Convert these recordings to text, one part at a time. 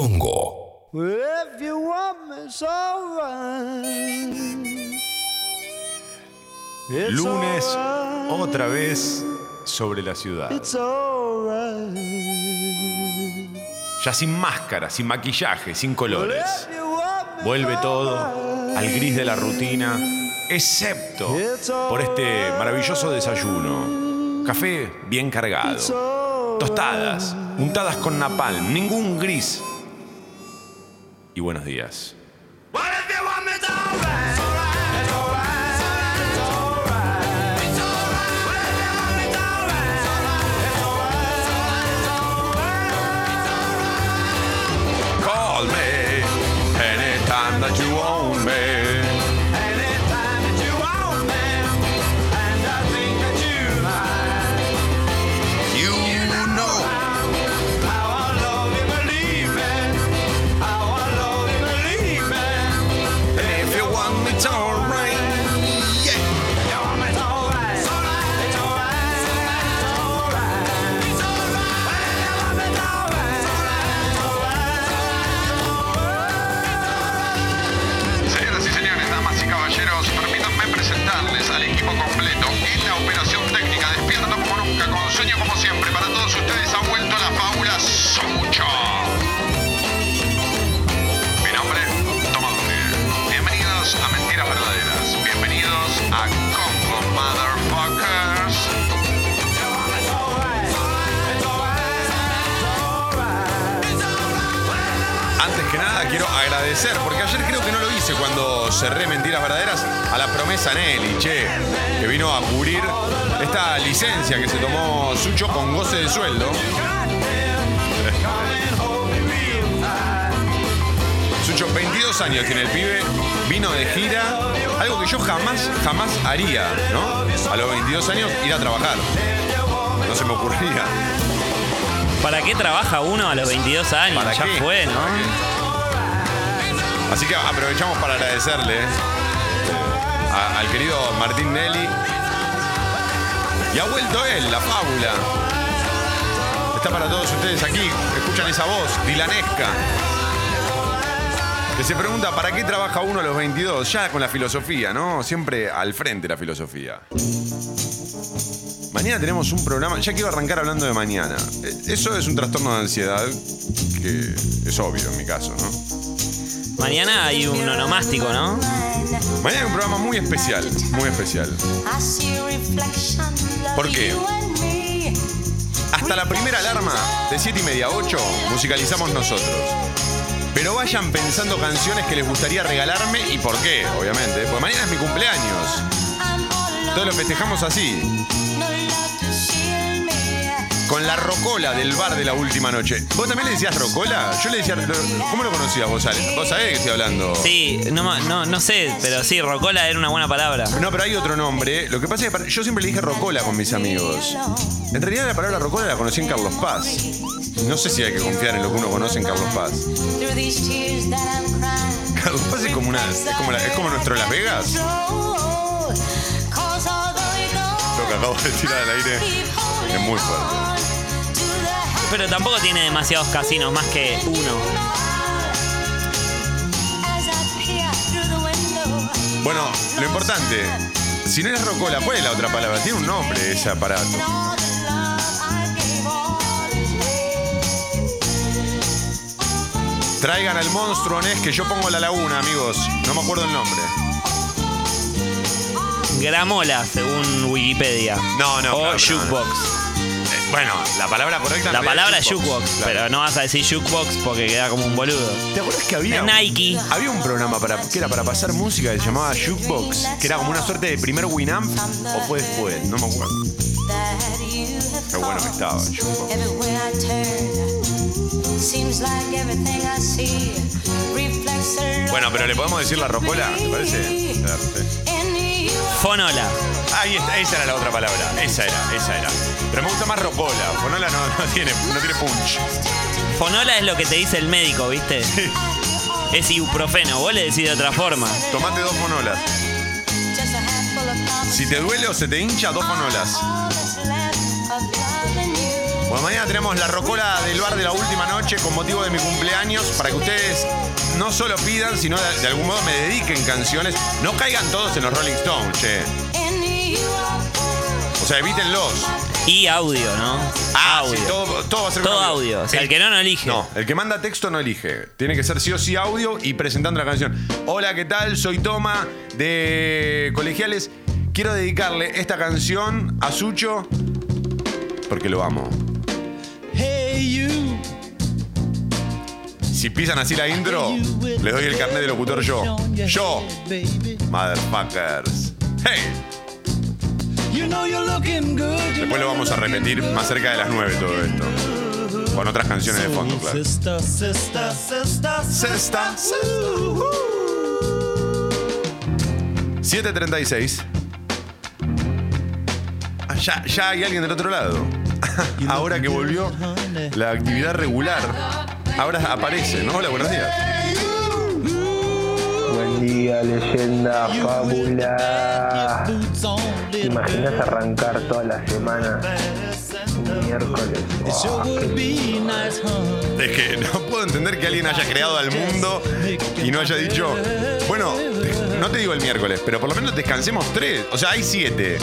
Congo. Well, if you want me, it's alright. It's Lunes, otra vez sobre la ciudad. It's. Ya sin máscara, sin maquillaje, sin colores. Vuelve todo al gris de la rutina, excepto por este maravilloso desayuno. Café bien cargado. Tostadas, untadas con napalm, ningún gris. Buenos días. That you porque ayer creo que no lo hice cuando cerré Mentiras Verdaderas a la promesa Nelly, che, que vino a cubrir esta licencia que se tomó Sucho con goce de sueldo. Sucho, 22 años tiene el pibe, vino de gira, algo que yo jamás, jamás haría, ¿no? A los 22 años ir a trabajar. No se me ocurría. ¿Para qué trabaja uno a los 22 años? ¿Para ya qué? fue, ¿no? Así que aprovechamos para agradecerle eh, al querido Martín Nelly. Y ha vuelto él, la fábula. Está para todos ustedes aquí. Escuchan esa voz, dilanesca. Que se pregunta, ¿para qué trabaja uno a los 22? Ya con la filosofía, ¿no? Siempre al frente la filosofía. Mañana tenemos un programa, ya quiero arrancar hablando de mañana. Eh, Eso es un trastorno de ansiedad que es obvio en mi caso, ¿no? Mañana hay un onomástico, ¿no? Mañana hay un programa muy especial, muy especial. ¿Por qué? Hasta la primera alarma de 7 y media a 8 musicalizamos nosotros. Pero vayan pensando canciones que les gustaría regalarme y por qué, obviamente. Porque mañana es mi cumpleaños. Entonces lo festejamos así, con la rocola del bar de la última noche. ¿Vos también le decías rocola? Yo le decía. ¿Cómo lo conocías vos, Ale? Vos sabés de qué estoy hablando. Sí, no, no, no sé, pero sí, Rocola era una buena palabra. No, pero hay otro nombre. Lo que pasa es que yo siempre le dije rocola con mis amigos. En realidad la palabra rocola la conocí en Carlos Paz. No sé si hay que confiar en lo que uno conoce en Carlos Paz. Carlos Paz es como una. Es como, la- es como nuestro Las Vegas. Lo que acabo de tirar al aire es muy fuerte. Pero tampoco tiene demasiados casinos, más que uno. Bueno, lo importante, si no es rocola, ¿cuál es la otra palabra? Tiene un nombre ese aparato. Traigan al monstruo Nes que yo pongo la laguna, amigos. No me acuerdo el nombre. Gramola, según Wikipedia. No, no, O claro, pero no, jukebox. Bueno, la palabra correcta. La palabra es jukebox, Claro. pero no vas a decir jukebox porque queda como un boludo. ¿Te acuerdas que había? Nike. Había un programa para, que era para pasar música que se llamaba Jukebox, que era como una suerte de primer Winamp, o fue después, no me acuerdo. Qué bueno que estaba. Jukebox. Bueno, pero le podemos decir la rocola, ¿te parece? Claro, sí. Fonola. Ahí está, esa era la otra palabra. Esa era, esa era. Pero me gusta más rocola. Fonola no, no tiene, no tiene punch. Fonola es lo que te dice el médico, ¿viste? Es ibuprofeno, vos le decís de otra forma. Tomate dos fonolas. Si te duele o se te hincha, dos fonolas. Bueno, mañana tenemos la rocola del bar de la última noche con motivo de mi cumpleaños para que ustedes no solo pidan, sino de, de algún modo me dediquen canciones. No caigan todos en los Rolling Stones, che. O sea, evítenlos. Y audio, ¿no? Ah, audio. sí, todo, todo va a ser Todo un audio. O sea, el que no, no elige. No, el que manda texto no elige. Tiene que ser sí o sí audio y presentando la canción. Hola, ¿qué tal? Soy Toma de Colegiales. Quiero dedicarle esta canción a Sucho porque lo amo. Hey, you. Si pisan así la intro, les doy el carnet de locutor yo. Yo, Baby. motherfuckers. Hey, después lo vamos a you're looking repetir good. más cerca de las 9 todo esto. Con otras canciones de fondo, claro. Sister, sister, Sexta, Ooh. 7.36. Ah, ya, ya hay alguien del otro lado. Ahora que volvió la actividad regular, ahora aparece, ¿no? Hola, buenos días. Día, leyenda, fábula. ¿Te imaginas arrancar toda la semana miércoles? Huh? Es que no puedo entender que alguien haya creado al mundo y no haya dicho, bueno, no te digo el miércoles, pero por lo menos descansemos tres. O sea, hay siete.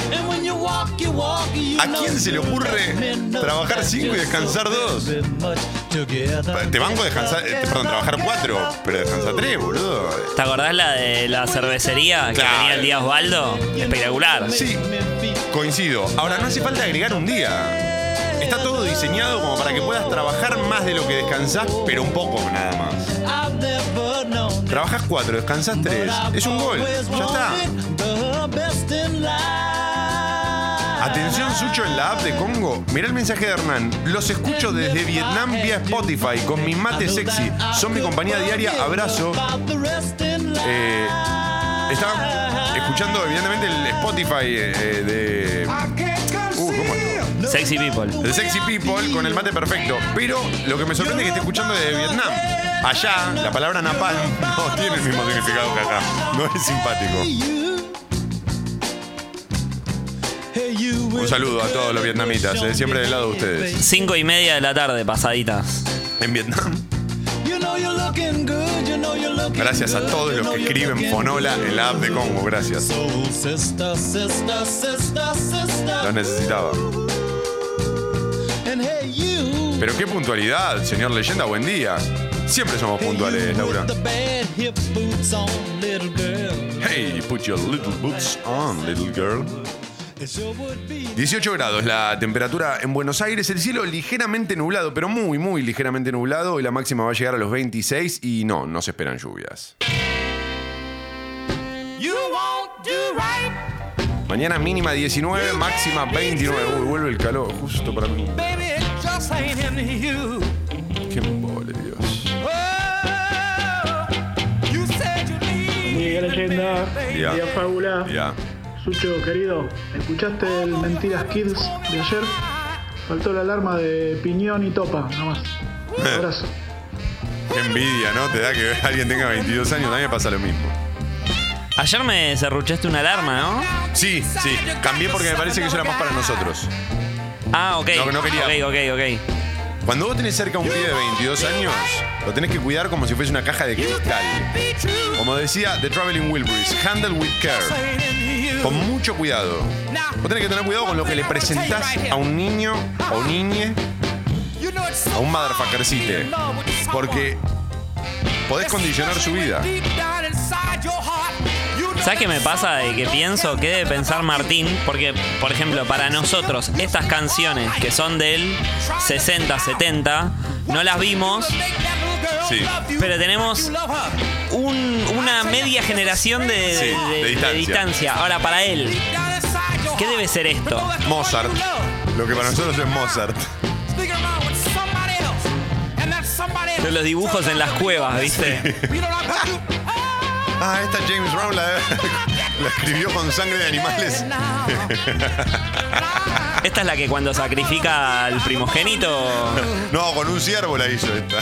¿A quién se le ocurre trabajar cinco y descansar dos? Te banco descansar, eh, perdón, trabajar cuatro, pero descansa tres, boludo. ¿Te acordás la de la cervecería que Claro. tenía el día Osvaldo? Espectacular. Sí, coincido. Ahora, no hace falta agregar un día. Está todo diseñado como para que puedas trabajar más de lo que descansás, pero un poco nada más. Trabajas cuatro, descansás tres. Es un gol. Ya está. Atención, Sucho, en la app de Congo. Mirá el mensaje de Hernán. Los escucho desde Vietnam vía Spotify con mi mate sexy. Son mi compañía diaria. Abrazo. Eh, está escuchando, evidentemente, el Spotify eh, de. Sexy People. The Sexy People con el mate perfecto. Pero lo que me sorprende es que esté escuchando desde Vietnam. Allá, la palabra napalm no tiene el mismo significado que acá. No es simpático. Un saludo a todos los vietnamitas, eh, siempre del lado de ustedes. Cinco y media de la tarde, pasaditas. En Vietnam. Gracias a todos los que escriben Fonola en la app de Congo. Gracias. Los necesitaba. Pero qué puntualidad, señor leyenda. Buen día. Siempre somos puntuales, Laura. Hey, put your little boots on, little girl. 18 grados la temperatura en Buenos Aires, el cielo ligeramente nublado, pero muy, muy ligeramente nublado y la máxima va a llegar a los 26 y no, no se esperan lluvias. Mañana mínima 19, máxima 29. Uy, vuelve el calor justo para mí. Qué embole, Dios. Día leyenda, Día. día fábula. Sucho, querido, ¿escuchaste el Mentiras Kids de ayer? Faltó la alarma de piñón y topa, nomás. Un abrazo. Qué envidia, ¿no? Te da que alguien tenga 22 años, a mí me pasa lo mismo. Ayer me cerruchaste una alarma, ¿no? Sí, sí, cambié porque me parece que eso era más para nosotros. Ah, ok. No, no quería. Ok, ok, ok. Cuando vos tenés cerca a un pibe de 22 años, lo tenés que cuidar como si fuese una caja de cristal. Como decía The Traveling Wilburys, handle with care. Con mucho cuidado. Vos tenés que tener cuidado con lo que le presentás a un niño o niñe, a un motherfuckercite. Porque podés condicionar su vida. ¿Sabes qué me pasa? De que pienso que debe pensar Martín, porque, por ejemplo, para nosotros, estas canciones que son del 60, 70, no las vimos, Sí. pero tenemos un- una media generación de, Sí, de- de de distancia. distancia. Ahora, para él, ¿qué debe ser esto? Mozart. Lo que para nosotros es Mozart. De los dibujos en las cuevas, ¿viste? Ah, esta James Brown la, la escribió con sangre de animales. Esta es la que cuando sacrifica al primogénito. No, con un ciervo la hizo esta.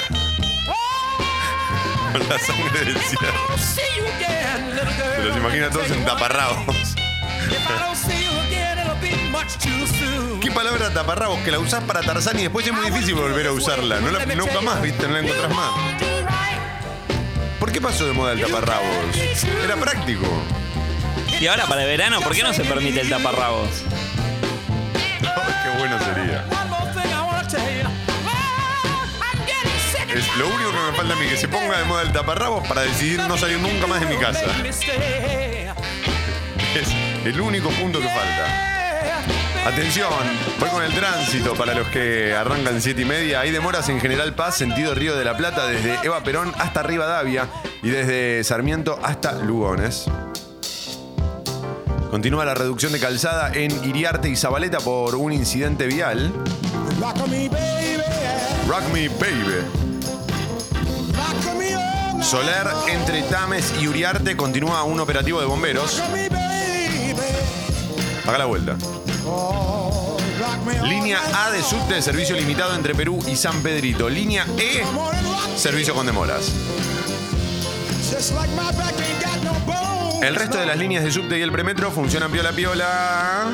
Con la sangre del ciervo. Se los imagina todos en taparrabos. ¿Qué palabra taparrabos que la usás para Tarzán y después es muy difícil volver a usarla? No la, nunca más, ¿viste? No la encontrás más. ¿Por qué pasó de moda el taparrabos? Era práctico. Y ahora para el verano, ¿por qué no se permite el taparrabos? Qué bueno sería. Es lo único que me falta a mí, que se ponga de moda el taparrabos para decidir no salir nunca más de mi casa. Es el único punto que falta. Atención, voy con el tránsito para los que arrancan 7 y media. Hay demoras en General Paz, sentido Río de la Plata, desde Eva Perón hasta Rivadavia y desde Sarmiento hasta Lugones. Continúa la reducción de calzada en Iriarte y Zabaleta por un incidente vial. Rock me, baby. Soler entre Tames y Uriarte continúa un operativo de bomberos. Haga la vuelta. Línea A de subte, servicio limitado entre Perú y San Pedrito. Línea E, servicio con demoras. El resto de las líneas de subte y el premetro funcionan piola piola.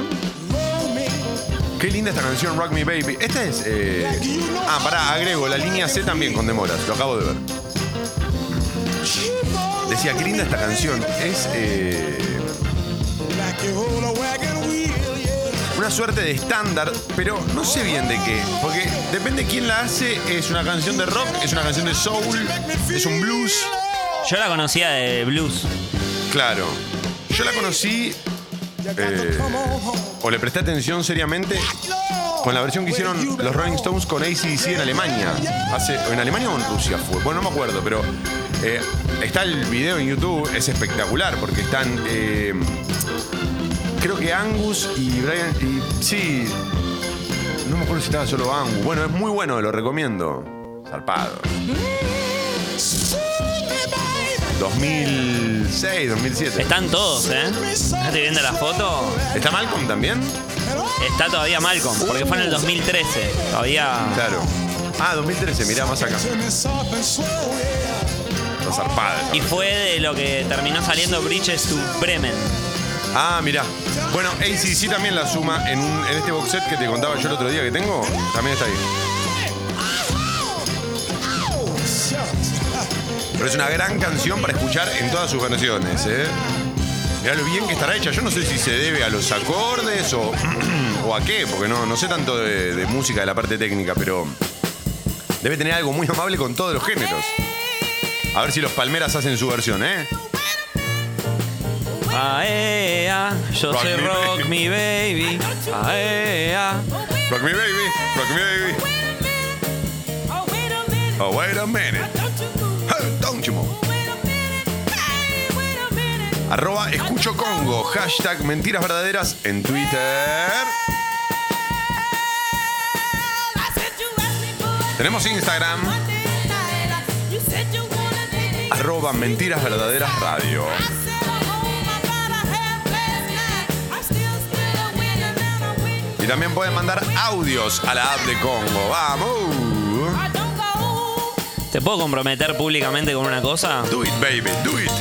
Qué linda esta canción, Rock Me Baby. Esta es. eh, Ah, pará, agrego, la línea C también con demoras, lo acabo de ver. Decía, qué linda esta canción. Es eh, una suerte de estándar, pero no sé bien de qué. Porque depende quién la hace. Es una canción de rock, es una canción de soul, es un blues. Yo la conocía de blues. Claro. Yo la conocí. eh, o le presté atención seriamente con la versión que hicieron los Rolling Stones con ACDC en Alemania. Hace, ¿En Alemania o en Rusia fue? Bueno, no me acuerdo, pero eh, está el video en YouTube, es espectacular porque están. eh, creo que Angus y Brian. Y, sí. No me acuerdo si estaba solo Angus. Bueno, es muy bueno, lo recomiendo. Zarpado. 2006, 2007. Están todos, ¿eh? ¿Estás viendo la foto? ¿Está Malcolm también? Está todavía Malcolm, porque fue en el 2013. Todavía. Claro. Ah, 2013, mirá más acá. Está zarpada. Y fue de lo que terminó saliendo Bridges to Bremen. Ah, mirá. Bueno, ACC también la suma en, este box set que te contaba yo el otro día que tengo. También está ahí. Pero es una gran canción para escuchar en todas sus versiones, ¿eh? Mirá lo bien que estará hecha. Yo no sé si se debe a los acordes o, o a qué, porque no, no sé tanto de, de música, de la parte técnica, pero debe tener algo muy amable con todos los géneros. A ver si los Palmeras hacen su versión, ¿eh? Aea, yo Rock me Rock baby. Me Baby. Aea. Rock me baby, rock me baby. Oh, wait a minute. Hey, don't you move. Arroba escucho Congo, hashtag mentiras verdaderas en Twitter. Tenemos Instagram, arroba mentiras verdaderas radio. Y también pueden mandar audios a la app de Congo. ¡Vamos! ¿Te puedo comprometer públicamente con una cosa? Do it, baby, do it.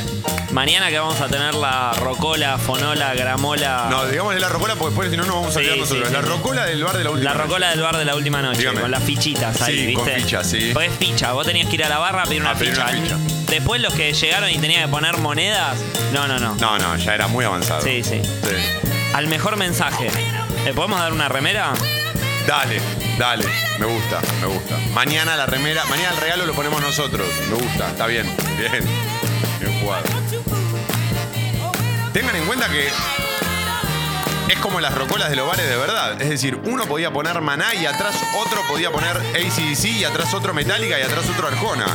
Mañana que vamos a tener la rocola, fonola, gramola. No, digamos la rocola porque después si no nos vamos a Sí, quedar nosotros. sí, la rocola del bar de la última La rocola noche. del bar de la última noche, Dígame. con las fichitas ahí, ¿viste? con fichas, sí. Pues ficha, vos tenías que ir a la barra a pedir una, A pedir ficha. una ficha. Después los que llegaron y tenían que poner monedas, no, no, no. No, no, ya era muy avanzado. Sí, sí. Al mejor mensaje. ¿Le podemos dar una remera? Dale, dale. Me gusta, me gusta. Mañana la remera, mañana el regalo lo ponemos nosotros. Me gusta, está bien. Bien. Bien jugado. Tengan en cuenta que es como las rocolas de los bares de verdad. Es decir, uno podía poner Maná y atrás otro podía poner ACDC y atrás otro Metallica y atrás otro Arjona.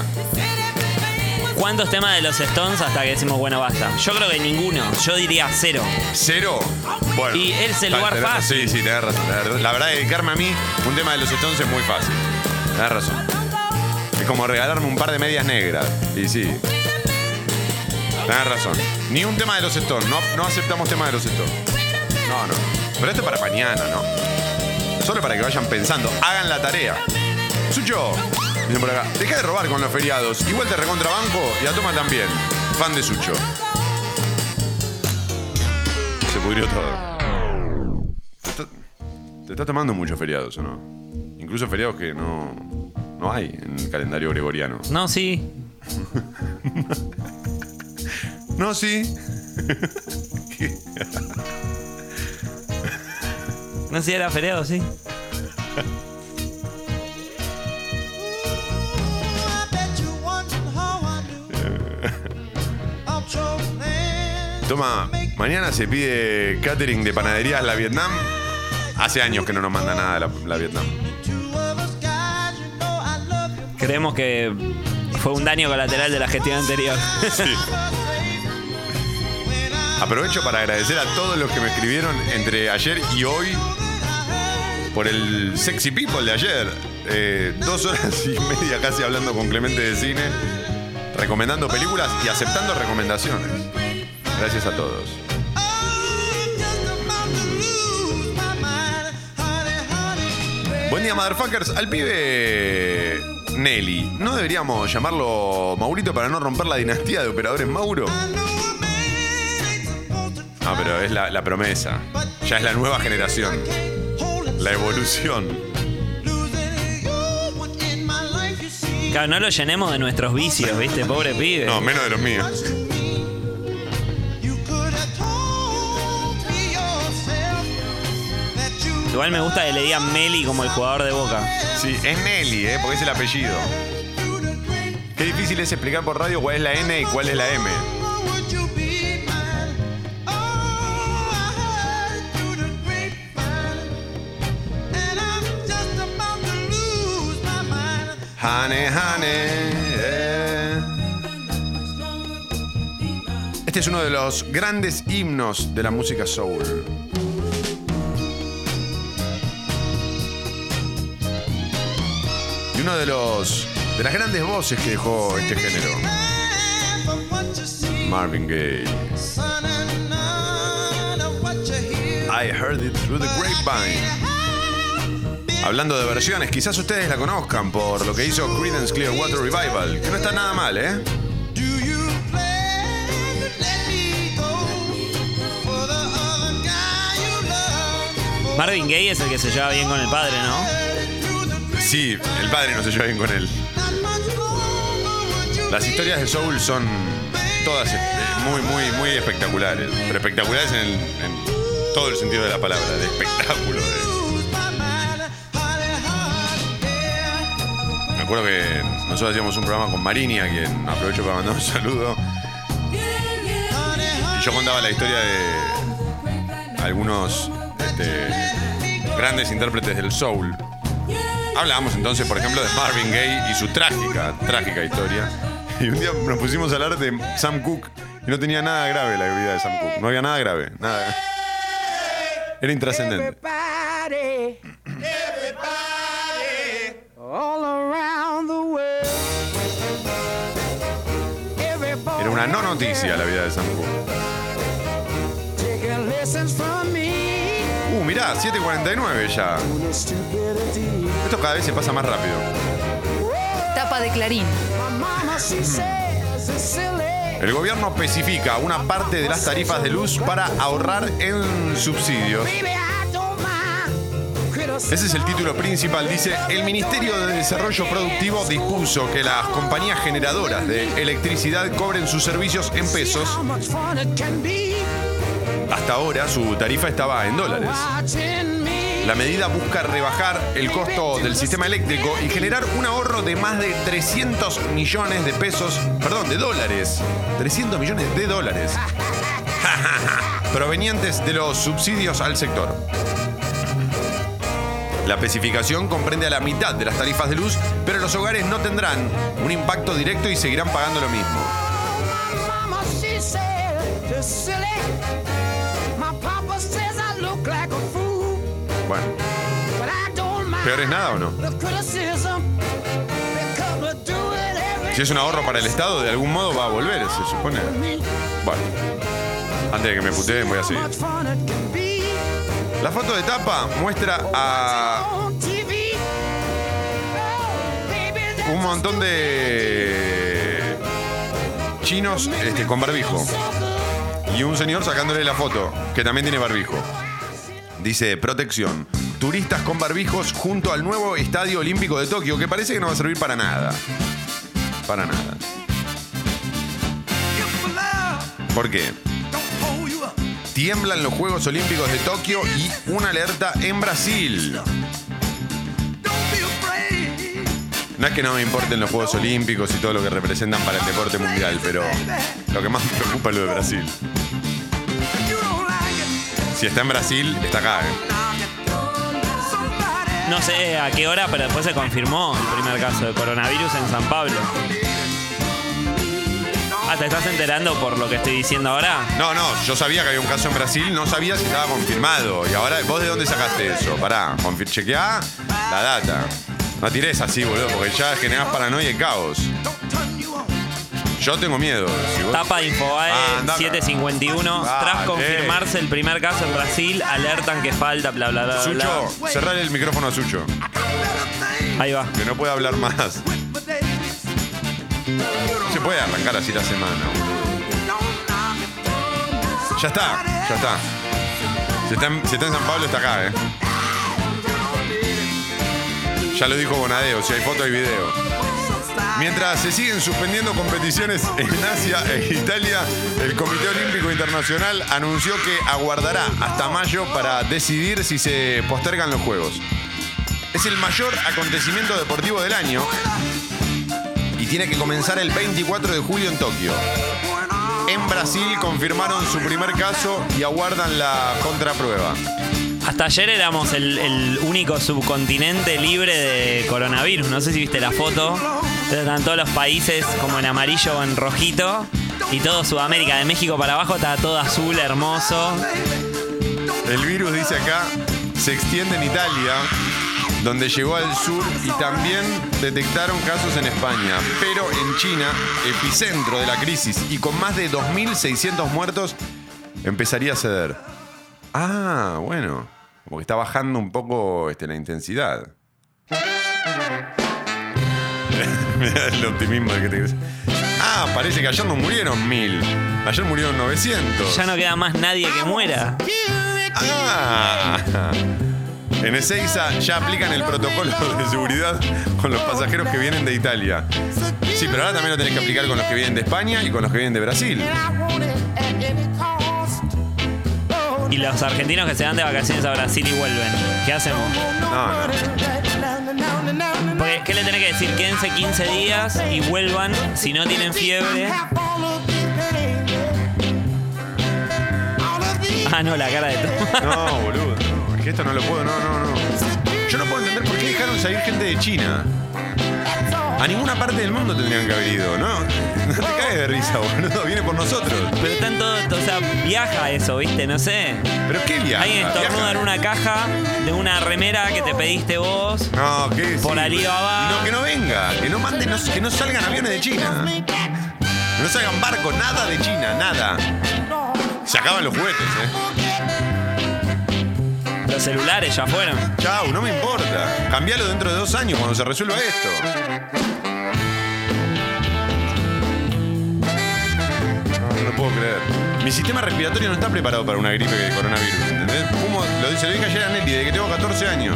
¿Cuántos temas de los Stones hasta que decimos, bueno, basta? Yo creo que ninguno. Yo diría cero. ¿Cero? Bueno. Y es el lugar tenés- fácil. Sí, sí, tenés razón. tenés razón. La verdad, dedicarme a mí, un tema de los Stones es muy fácil. Tenés razón. Es como regalarme un par de medias negras. Y sí. Tenés razón. Ni un tema de los Stones. No, no aceptamos tema de los Stones. No, no. Pero esto es para mañana, ¿no? Solo para que vayan pensando. Hagan la tarea. Sucho. Dicen por acá. Deja de robar con los feriados. Igual te recontrabanco y a toma también. Fan de Sucho. Se pudrió todo. Te estás tomando muchos feriados, ¿o no? Incluso feriados que no, no hay en el calendario gregoriano. No, sí. No, sí. No sé si era feriado, sí. Toma, mañana se pide catering de panaderías La Vietnam. Hace años que no nos manda nada la, la Vietnam. Creemos que fue un daño colateral de la gestión anterior. Aprovecho para agradecer a todos los que me escribieron entre ayer y hoy por el Sexy People de ayer. Eh, dos horas y media casi hablando con Clemente de cine, recomendando películas y aceptando recomendaciones. Gracias a todos. Buen día, motherfuckers. Al pibe Nelly, ¿no deberíamos llamarlo Maurito para no romper la dinastía de operadores Mauro? Ah, pero es la, la promesa. Ya es la nueva generación. La evolución. Claro, no lo llenemos de nuestros vicios, ¿viste? Pobre pibe. No, menos de los míos. Igual me gusta que le digan Meli como el jugador de Boca. Sí, es Nelly, ¿eh? Porque es el apellido. Qué difícil es explicar por radio cuál es la N y cuál es la M. Hane, hane, eh. Este es uno de los grandes himnos de la música soul. Uno de los de las grandes voces que dejó este género. Marvin Gaye. I heard the grapevine. Hablando de versiones, quizás ustedes la conozcan por lo que hizo Creedence Clearwater Revival, que no está nada mal, ¿eh? Marvin Gaye es el que se lleva bien con el padre, ¿no? Sí, el padre no se lleva bien con él. Las historias de Soul son todas eh, muy, muy, muy espectaculares. Pero espectaculares en, todo el sentido de la palabra, de espectáculo. Me acuerdo que nosotros hacíamos un programa con Marini, a quien aprovecho para mandar un saludo. Y yo contaba la historia de algunos este, grandes intérpretes del soul. Hablábamos entonces, por ejemplo, de Marvin Gaye y su trágica, trágica historia. Y un día nos pusimos a hablar de Sam Cooke y no tenía nada grave la vida de Sam Cooke. No había nada grave, nada. Era intrascendente. Era una no noticia la vida de Sam Cooke. Uh, mirá, 7.49 ya. Esto cada vez se pasa más rápido. Tapa de Clarín. El gobierno especifica una parte de las tarifas de luz para ahorrar en subsidios. Ese es el título principal. Dice, el Ministerio de Desarrollo Productivo dispuso que las compañías generadoras de electricidad cobren sus servicios en pesos. Hasta ahora su tarifa estaba en dólares. La medida busca rebajar el costo del sistema eléctrico y generar un ahorro de más de 300 millones de pesos, perdón, de dólares. 300 millones de dólares. provenientes de los subsidios al sector. La especificación comprende a la mitad de las tarifas de luz, pero los hogares no tendrán un impacto directo y seguirán pagando lo mismo. Bueno. ¿peor es nada o no? Si es un ahorro para el Estado, de algún modo va a volver, se supone. Bueno, antes de que me puteen voy a seguir. La foto de tapa muestra a un montón de chinos este, con barbijo y un señor sacándole la foto que también tiene barbijo. Dice protección. turistas con barbijos junto al nuevo Estadio Olímpico de Tokio, que parece que no va a servir para nada. Para nada. ¿Por qué? Tiemblan los Juegos Olímpicos de Tokio y una alerta en Brasil. No es que no me importen los Juegos Olímpicos y todo lo que representan para el deporte mundial, pero lo que más me preocupa es lo de Brasil. Si está en Brasil, está acá. ¿eh? No sé a qué hora, pero después se confirmó el primer caso de coronavirus en San Pablo. Ah, ¿te estás enterando por lo que estoy diciendo ahora? No, no, yo sabía que había un caso en Brasil, no sabía si estaba confirmado. Y ahora, ¿vos de dónde sacaste eso? Pará, chequeá la data. No tires así, boludo, porque ya generás paranoia y caos. Yo tengo miedo. Si vos- Tapa de Infobae Ah, anda acá. 751. Dale. Tras confirmarse el primer caso en Brasil, alertan que falta, bla, bla, bla, bla. Sucho, el micrófono a Sucho, Ahí va. que no puede hablar más. Se puede arrancar así la semana. Ya está, ya está. Si está, en, si está en San Pablo, está acá, ¿eh? Ya lo dijo Bonadeo, si hay foto hay video. Mientras se siguen suspendiendo competiciones en Asia e Italia, el Comité Olímpico Internacional anunció que aguardará hasta mayo para decidir si se postergan los Juegos. Es el mayor acontecimiento deportivo del año y tiene que comenzar el 24 de julio en Tokio. En Brasil confirmaron su primer caso y aguardan la contraprueba. Hasta ayer éramos el, el único subcontinente libre de coronavirus. No sé si viste la foto. Están todos los países como en amarillo o en rojito. Y todo Sudamérica, de México para abajo, está todo azul, hermoso. El virus, dice acá, se extiende en Italia, donde llegó al sur y también detectaron casos en España. Pero en China, epicentro de la crisis y con más de 2.600 muertos, empezaría a ceder. Ah, bueno, como que está bajando un poco este, la intensidad. Mirá el optimismo de que te Ah, parece que ayer no murieron mil. Ayer murieron 900. Ya no queda más nadie que muera. Ah. En Ezeiza ya aplican el protocolo de seguridad con los pasajeros que vienen de Italia. Sí, pero ahora también lo tenés que aplicar con los que vienen de España y con los que vienen de Brasil. Y los argentinos que se van de vacaciones a Brasil y vuelven. ¿Qué hacemos? No, no. Porque, ¿qué le tenés que decir? Quédense 15 días y vuelvan si no tienen fiebre. Ah, no, la cara de todo. No, boludo. Que esto no lo puedo. No, no, no. Yo no puedo entender por qué dejaron salir gente de China. A ninguna parte del mundo tendrían que haber ido, ¿no? No te caes de risa, boludo. Viene por nosotros. Pero están todos, o sea, viaja eso, ¿viste? No sé. ¿Pero qué viaja? Alguien estornuda en una caja de una remera que te pediste vos. No, ¿qué? Por Alibaba. No, que no venga. Que no manden, no- que no salgan aviones de China. Que no salgan barcos, nada de China, nada. Se acaban los juguetes, ¿eh? Los celulares ya fueron. Chau, no me importa. Cambialo dentro de dos años cuando se resuelva esto. No, no puedo creer. Mi sistema respiratorio no está preparado para una gripe de coronavirus, ¿entendés? Lo dice, lo dije ayer a Nelly, desde que tengo 14 años.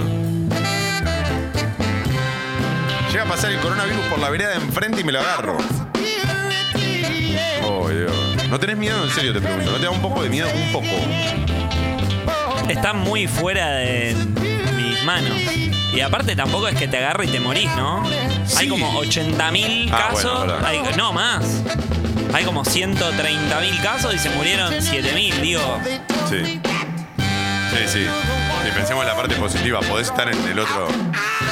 Llega a pasar el coronavirus por la vereda de enfrente y me lo agarro. Oh, Dios. ¿No tenés miedo? En serio te pregunto. ¿No te da un poco de miedo? Un poco. Está muy fuera de mis manos. Y aparte tampoco es que te agarre y te morís, ¿no? Hay como 80.000 Ah, casos. bueno, verdad. hay- no, más. Hay como 130.000 casos y se murieron 7.000, digo. Sí. Sí, sí. Sí, pensemos en la parte positiva. Podés estar en el otro.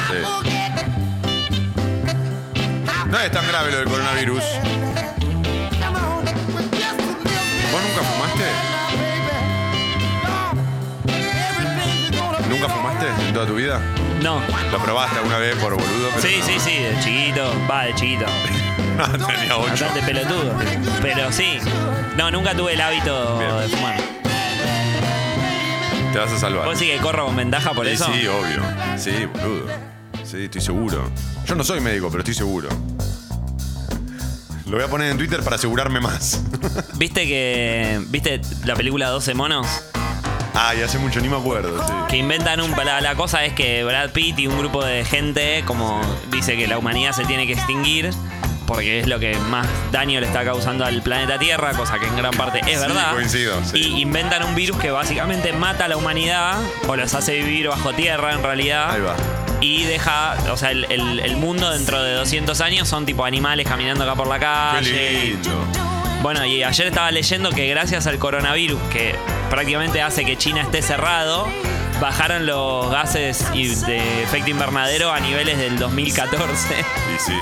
Sí. No es tan grave lo del coronavirus. Toda tu vida? No. ¿Lo probaste alguna vez por boludo? Pero Sí, no. sí, sí, de chiquito. Va, de chiquito. No, tenía ocho. Bastante pelotudo. Pero sí. No, nunca tuve el hábito Bien. de fumar. Te vas a salvar. ¿Vos sí que corro con ventaja por Sí, eso? Sí, obvio. Sí, boludo. Sí, estoy seguro. Yo no soy médico, pero estoy seguro. Lo voy a poner en Twitter para asegurarme más. ¿Viste que. ¿Viste la película 12 monos? Ay, hace mucho, ni me acuerdo, sí. Que inventan un. La, la cosa es que Brad Pitt y un grupo de gente, como dice que la humanidad se tiene que extinguir, porque es lo que más daño le está causando al planeta Tierra, cosa que en gran parte es Sí, verdad. coincido, sí. Y inventan un virus que básicamente mata a la humanidad, o los hace vivir bajo tierra en realidad. Ahí va. Y deja, o sea, el, el- el mundo dentro de 200 años son tipo animales caminando acá por la Qué calle. lindo. Bueno, y ayer estaba leyendo que gracias al coronavirus, que prácticamente hace que China esté cerrado, bajaron los gases de efecto invernadero a niveles del 2014. Y sí.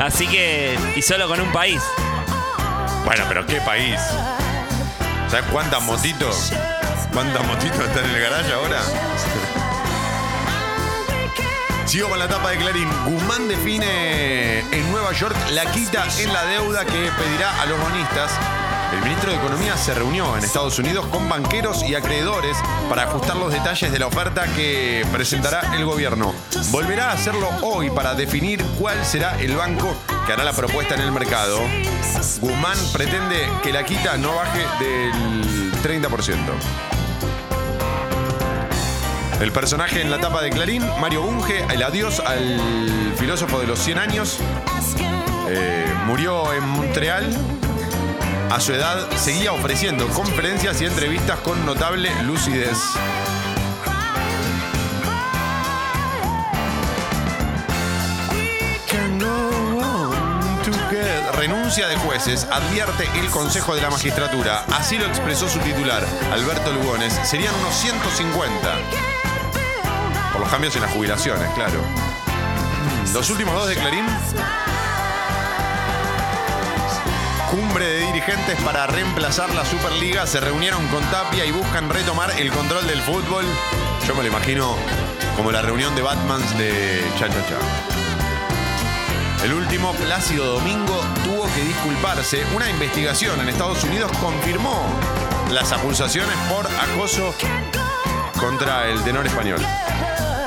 Así que, y solo con un país. Bueno, pero qué país. ¿Sabes cuántas motitos? ¿Cuántas motitos están en el garaje ahora? Sigo con la tapa de Clarín. Guzmán define en Nueva York la quita en la deuda que pedirá a los bonistas. El ministro de Economía se reunió en Estados Unidos con banqueros y acreedores para ajustar los detalles de la oferta que presentará el gobierno. Volverá a hacerlo hoy para definir cuál será el banco que hará la propuesta en el mercado. Guzmán pretende que la quita no baje del 30%. El personaje en la tapa de Clarín, Mario Bunge, el adiós al filósofo de los 100 años, eh, murió en Montreal. A su edad seguía ofreciendo conferencias y entrevistas con notable lucidez. Renuncia de jueces, advierte el Consejo de la Magistratura. Así lo expresó su titular, Alberto Lugones. Serían unos 150. Por los cambios en las jubilaciones, claro. Los últimos dos de Clarín. Cumbre de dirigentes para reemplazar la Superliga se reunieron con Tapia y buscan retomar el control del fútbol. Yo me lo imagino como la reunión de Batmans de Cha Cha Cha. El último, Plácido Domingo, tuvo que disculparse. Una investigación en Estados Unidos confirmó las acusaciones por acoso contra el tenor español.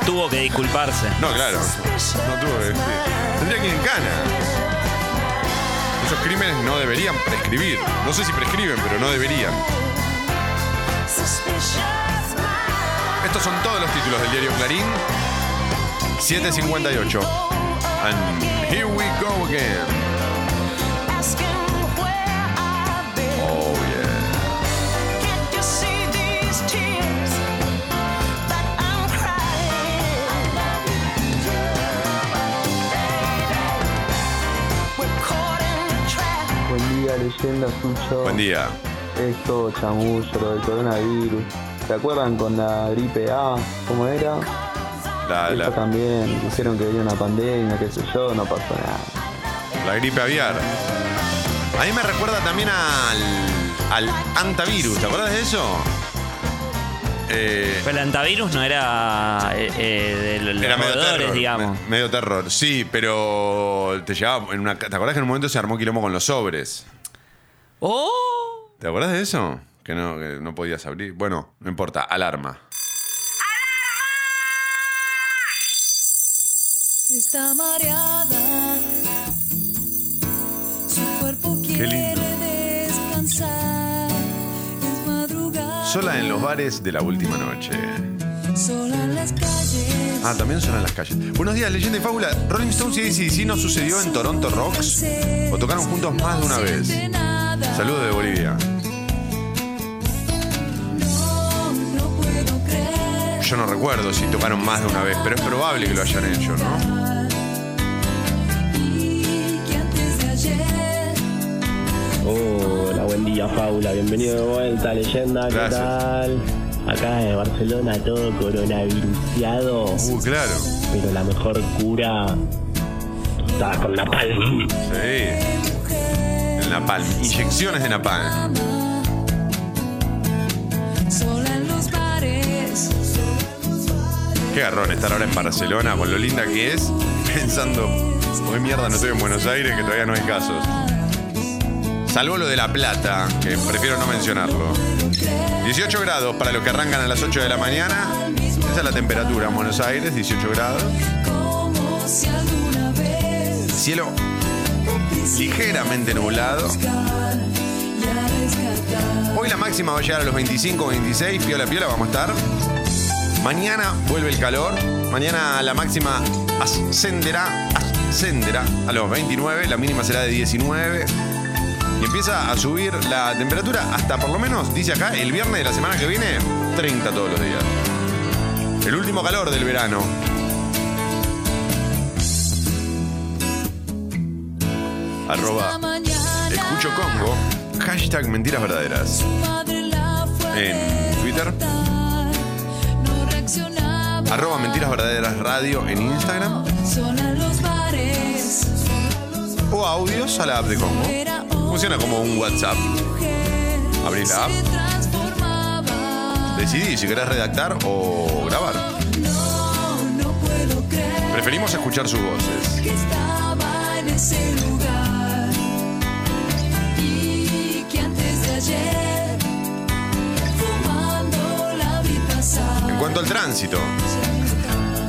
Tuvo que disculparse. No, claro. No tuvo que. Tendría que ir en cana. Esos crímenes no deberían prescribir. No sé si prescriben, pero no deberían. Estos son todos los títulos del diario Clarín. 758. And here we go again. Día, leyenda Sucho. Buen día. Esto, chamullo, lo del coronavirus. ¿Se acuerdan con la gripe A? ¿Cómo era? La, la, también. Dijeron que venía una pandemia, qué sé yo, no pasó nada. la gripe aviar. A mí me recuerda también al, al antavirus. ¿Te acuerdas de eso? Eh, Pero el antivirus no era eh, eh, de los Era medio terror. digamos. me- Medio terror, sí, pero te llevaba en una. ¿Te acordás que en un momento se armó quilombo con los sobres? ¡Oh! ¿Te acordás de eso? Que no, que no podías abrir. Bueno, no importa, alarma. Está mareada. Su cuerpo quiere lindo. descansar. Es madrugada. Sola en los bares de la última noche. Sola en las calles. Ah, también suena en las calles. Buenos días, leyenda y fábula. Rolling Stones y ACDC no sucedió en Toronto Rocks. ¿O tocaron juntos más de una vez? Saludos de Bolivia. Yo no recuerdo si tocaron más de una vez, pero es probable que lo hayan hecho, ¿no? Hola, buen día, Paula. Bienvenido de vuelta, leyenda. ¿Qué Gracias. tal? Acá de Barcelona, todo coronavirusiado. Uh, claro. Pero la mejor cura. Estaba con la palma. Sí. Napalm. Inyecciones de napalm. Qué garrón estar ahora en Barcelona con lo linda que es, pensando, hoy mierda no estoy en Buenos Aires, que todavía no hay casos. Salvo lo de La Plata, que prefiero no mencionarlo. 18 grados para los que arrancan a las 8 de la mañana. Esa es la temperatura en Buenos Aires, 18 grados. Cielo ligeramente nublado. Hoy la máxima va a llegar a los 25, 26, piola piola vamos a estar. Mañana vuelve el calor. Mañana la máxima ascenderá, ascenderá a los 29, la mínima será de 19. Y empieza a subir la temperatura hasta por lo menos, dice acá, el viernes de la semana que viene, 30 todos los días. El último calor del verano. Arroba Escucho Congo, hashtag mentiras verdaderas. En Twitter. Arroba mentiras verdaderas radio en Instagram. O audios a la app de Congo. Funciona como un WhatsApp. mujer. Abrí la app. Decidí si querés redactar o grabar. Preferimos escuchar sus voces. Cuanto al tránsito,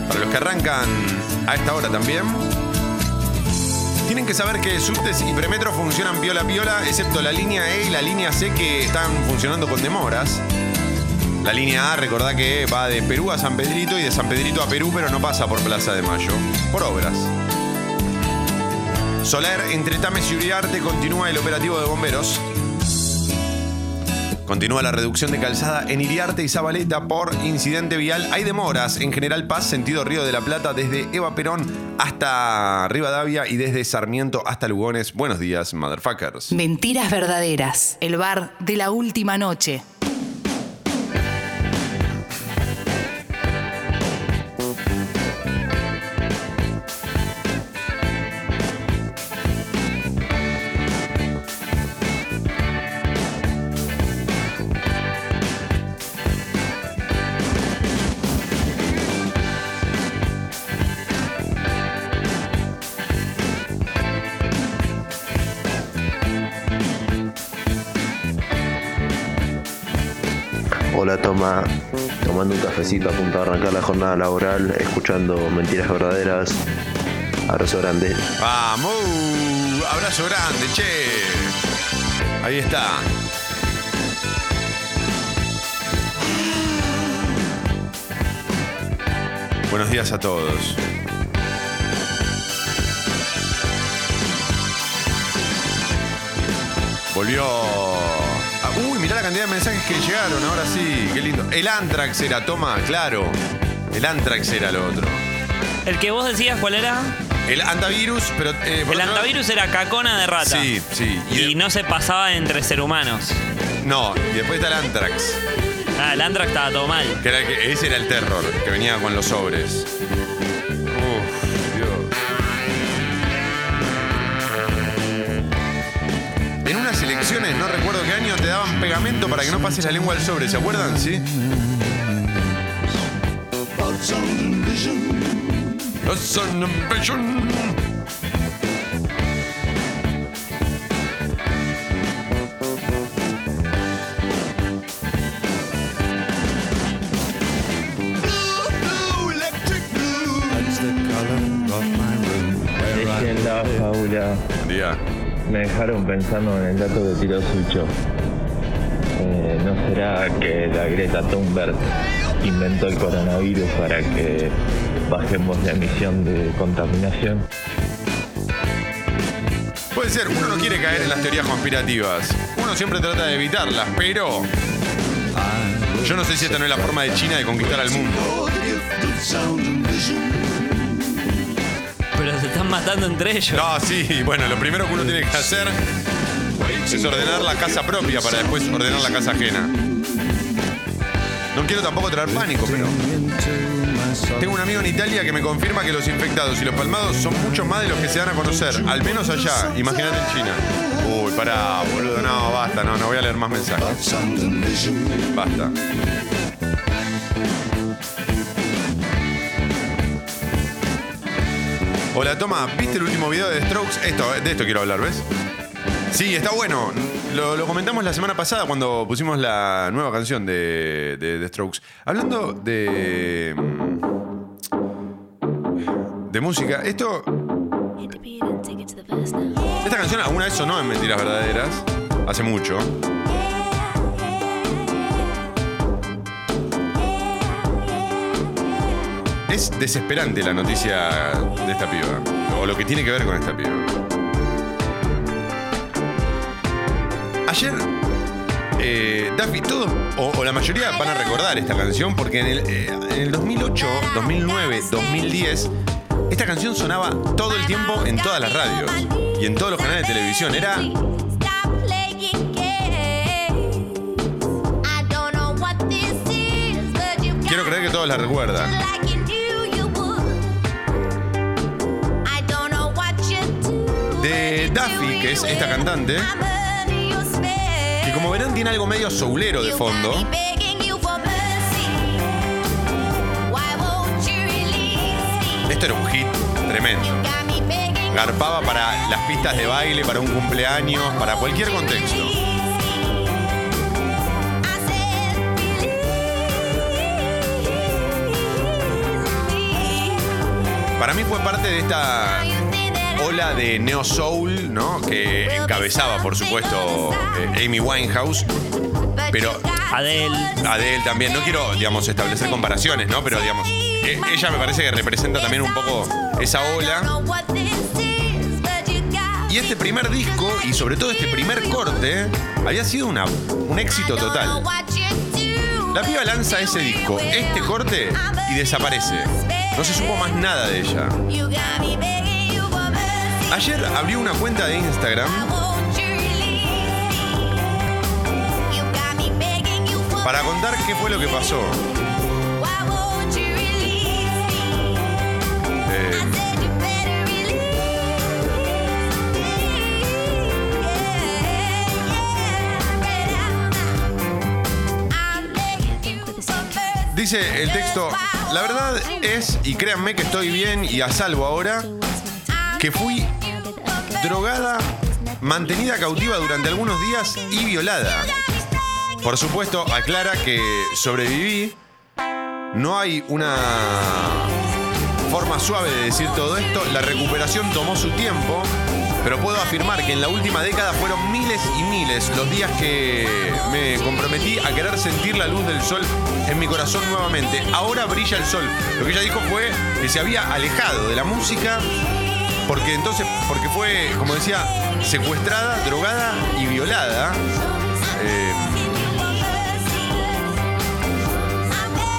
para los que arrancan a esta hora también, tienen que saber que subtes y premetro funcionan piola piola, excepto la línea E y la línea C que están funcionando con demoras. La línea A, recordá que va de Perú a San Pedrito y de San Pedrito a Perú, pero no pasa por Plaza de Mayo, por obras. Soler, entre Tames y Uriarte, continúa el operativo de bomberos. Continúa la reducción de calzada en Iriarte y Zabaleta por incidente vial. Hay demoras en General Paz, sentido Río de la Plata, desde Eva Perón hasta Rivadavia y desde Sarmiento hasta Lugones. Buenos días, motherfuckers. Mentiras verdaderas. El bar de la última noche. Un cafecito a punto de arrancar la jornada laboral, escuchando mentiras verdaderas. Abrazo grande. ¡Vamos! Abrazo grande, che. Ahí está. Buenos días a todos. Volvió. Uy, mirá la cantidad de mensajes que llegaron, ahora sí, qué lindo. El Antrax era, toma, claro. El Antrax era lo otro. El que vos decías, ¿cuál era? El antivirus, pero. eh, por El otro lado- antivirus era cacona de rata. Sí, sí. Y no se pasaba entre ser humanos. No, y después está el Antrax. Ah, el Antrax estaba todo mal. Que era el que- ese era el terror, que venía con los sobres. En unas elecciones, no recuerdo qué año, te daban pegamento para que no pases la lengua al sobre, ¿se acuerdan? Sí. Me dejaron pensando en el dato que tiró Sucho. Eh, ¿No será que la Greta Thunberg inventó el coronavirus para que bajemos la emisión de contaminación? Puede ser, uno no quiere caer en las teorías conspirativas. Uno siempre trata de evitarlas, pero. Yo no sé si esta no es la forma de China de conquistar al mundo. Pero se están matando entre ellos. No, sí, bueno, lo primero que uno tiene que hacer es ordenar la casa propia para después ordenar la casa ajena. No quiero tampoco traer pánico, pero. Tengo un amigo en Italia que me confirma que los infectados y los palmados son muchos más de los que se dan a conocer, al menos allá. Imagínate en China. Uy, pará, boludo, no, basta, no, no voy a leer más mensajes. Basta. Hola, toma, ¿viste el último video de Strokes? Esto, de esto quiero hablar, ¿ves? Sí, está bueno. Lo, lo comentamos la semana pasada cuando pusimos la nueva canción de, de The Strokes. Hablando de. mm, de música, esto. Esta canción alguna vez sonó en Mentiras Verdaderas. hace mucho. Es desesperante la noticia de esta piba, o lo que tiene que ver con esta piba. Ayer, eh, todos, o, o la mayoría van a recordar esta canción porque en el, eh, en el 2008, 2009, 2010, esta canción sonaba todo el tiempo en todas las radios y en todos los canales de televisión. Era Quiero creer que todos la recuerdan. De Daffy, que es esta cantante, que como verán tiene algo medio soulero de fondo. Esto era un hit tremendo. Garpaba para las pistas de baile, para un cumpleaños, para cualquier contexto. Para mí fue parte de esta ola de neo soul, ¿no? Que encabezaba, por supuesto, eh, Amy Winehouse, pero Adele. Adele también. No quiero, digamos, establecer comparaciones, ¿no? Pero, digamos, eh, ella me parece que representa también un poco esa ola. Y este primer disco, y sobre todo este primer corte, había sido una- un éxito total. La piba lanza ese disco, este corte, y desaparece. No se supo más nada de ella. Ayer abrió una cuenta de Instagram para contar qué fue lo que pasó. Dice el texto, la verdad es, y créanme que estoy bien y a salvo ahora, que fui drogada, mantenida cautiva durante algunos días y violada. Por supuesto, aclara que sobreviví. No hay una forma suave de decir todo esto. La recuperación tomó su tiempo, pero puedo afirmar que en la última década fueron miles y miles los días que me comprometí a querer sentir la luz del sol en mi corazón nuevamente. Ahora brilla el sol. Lo que ella dijo fue que se había alejado de la música porque entonces, porque fue, como decía, secuestrada, drogada y violada. Eh,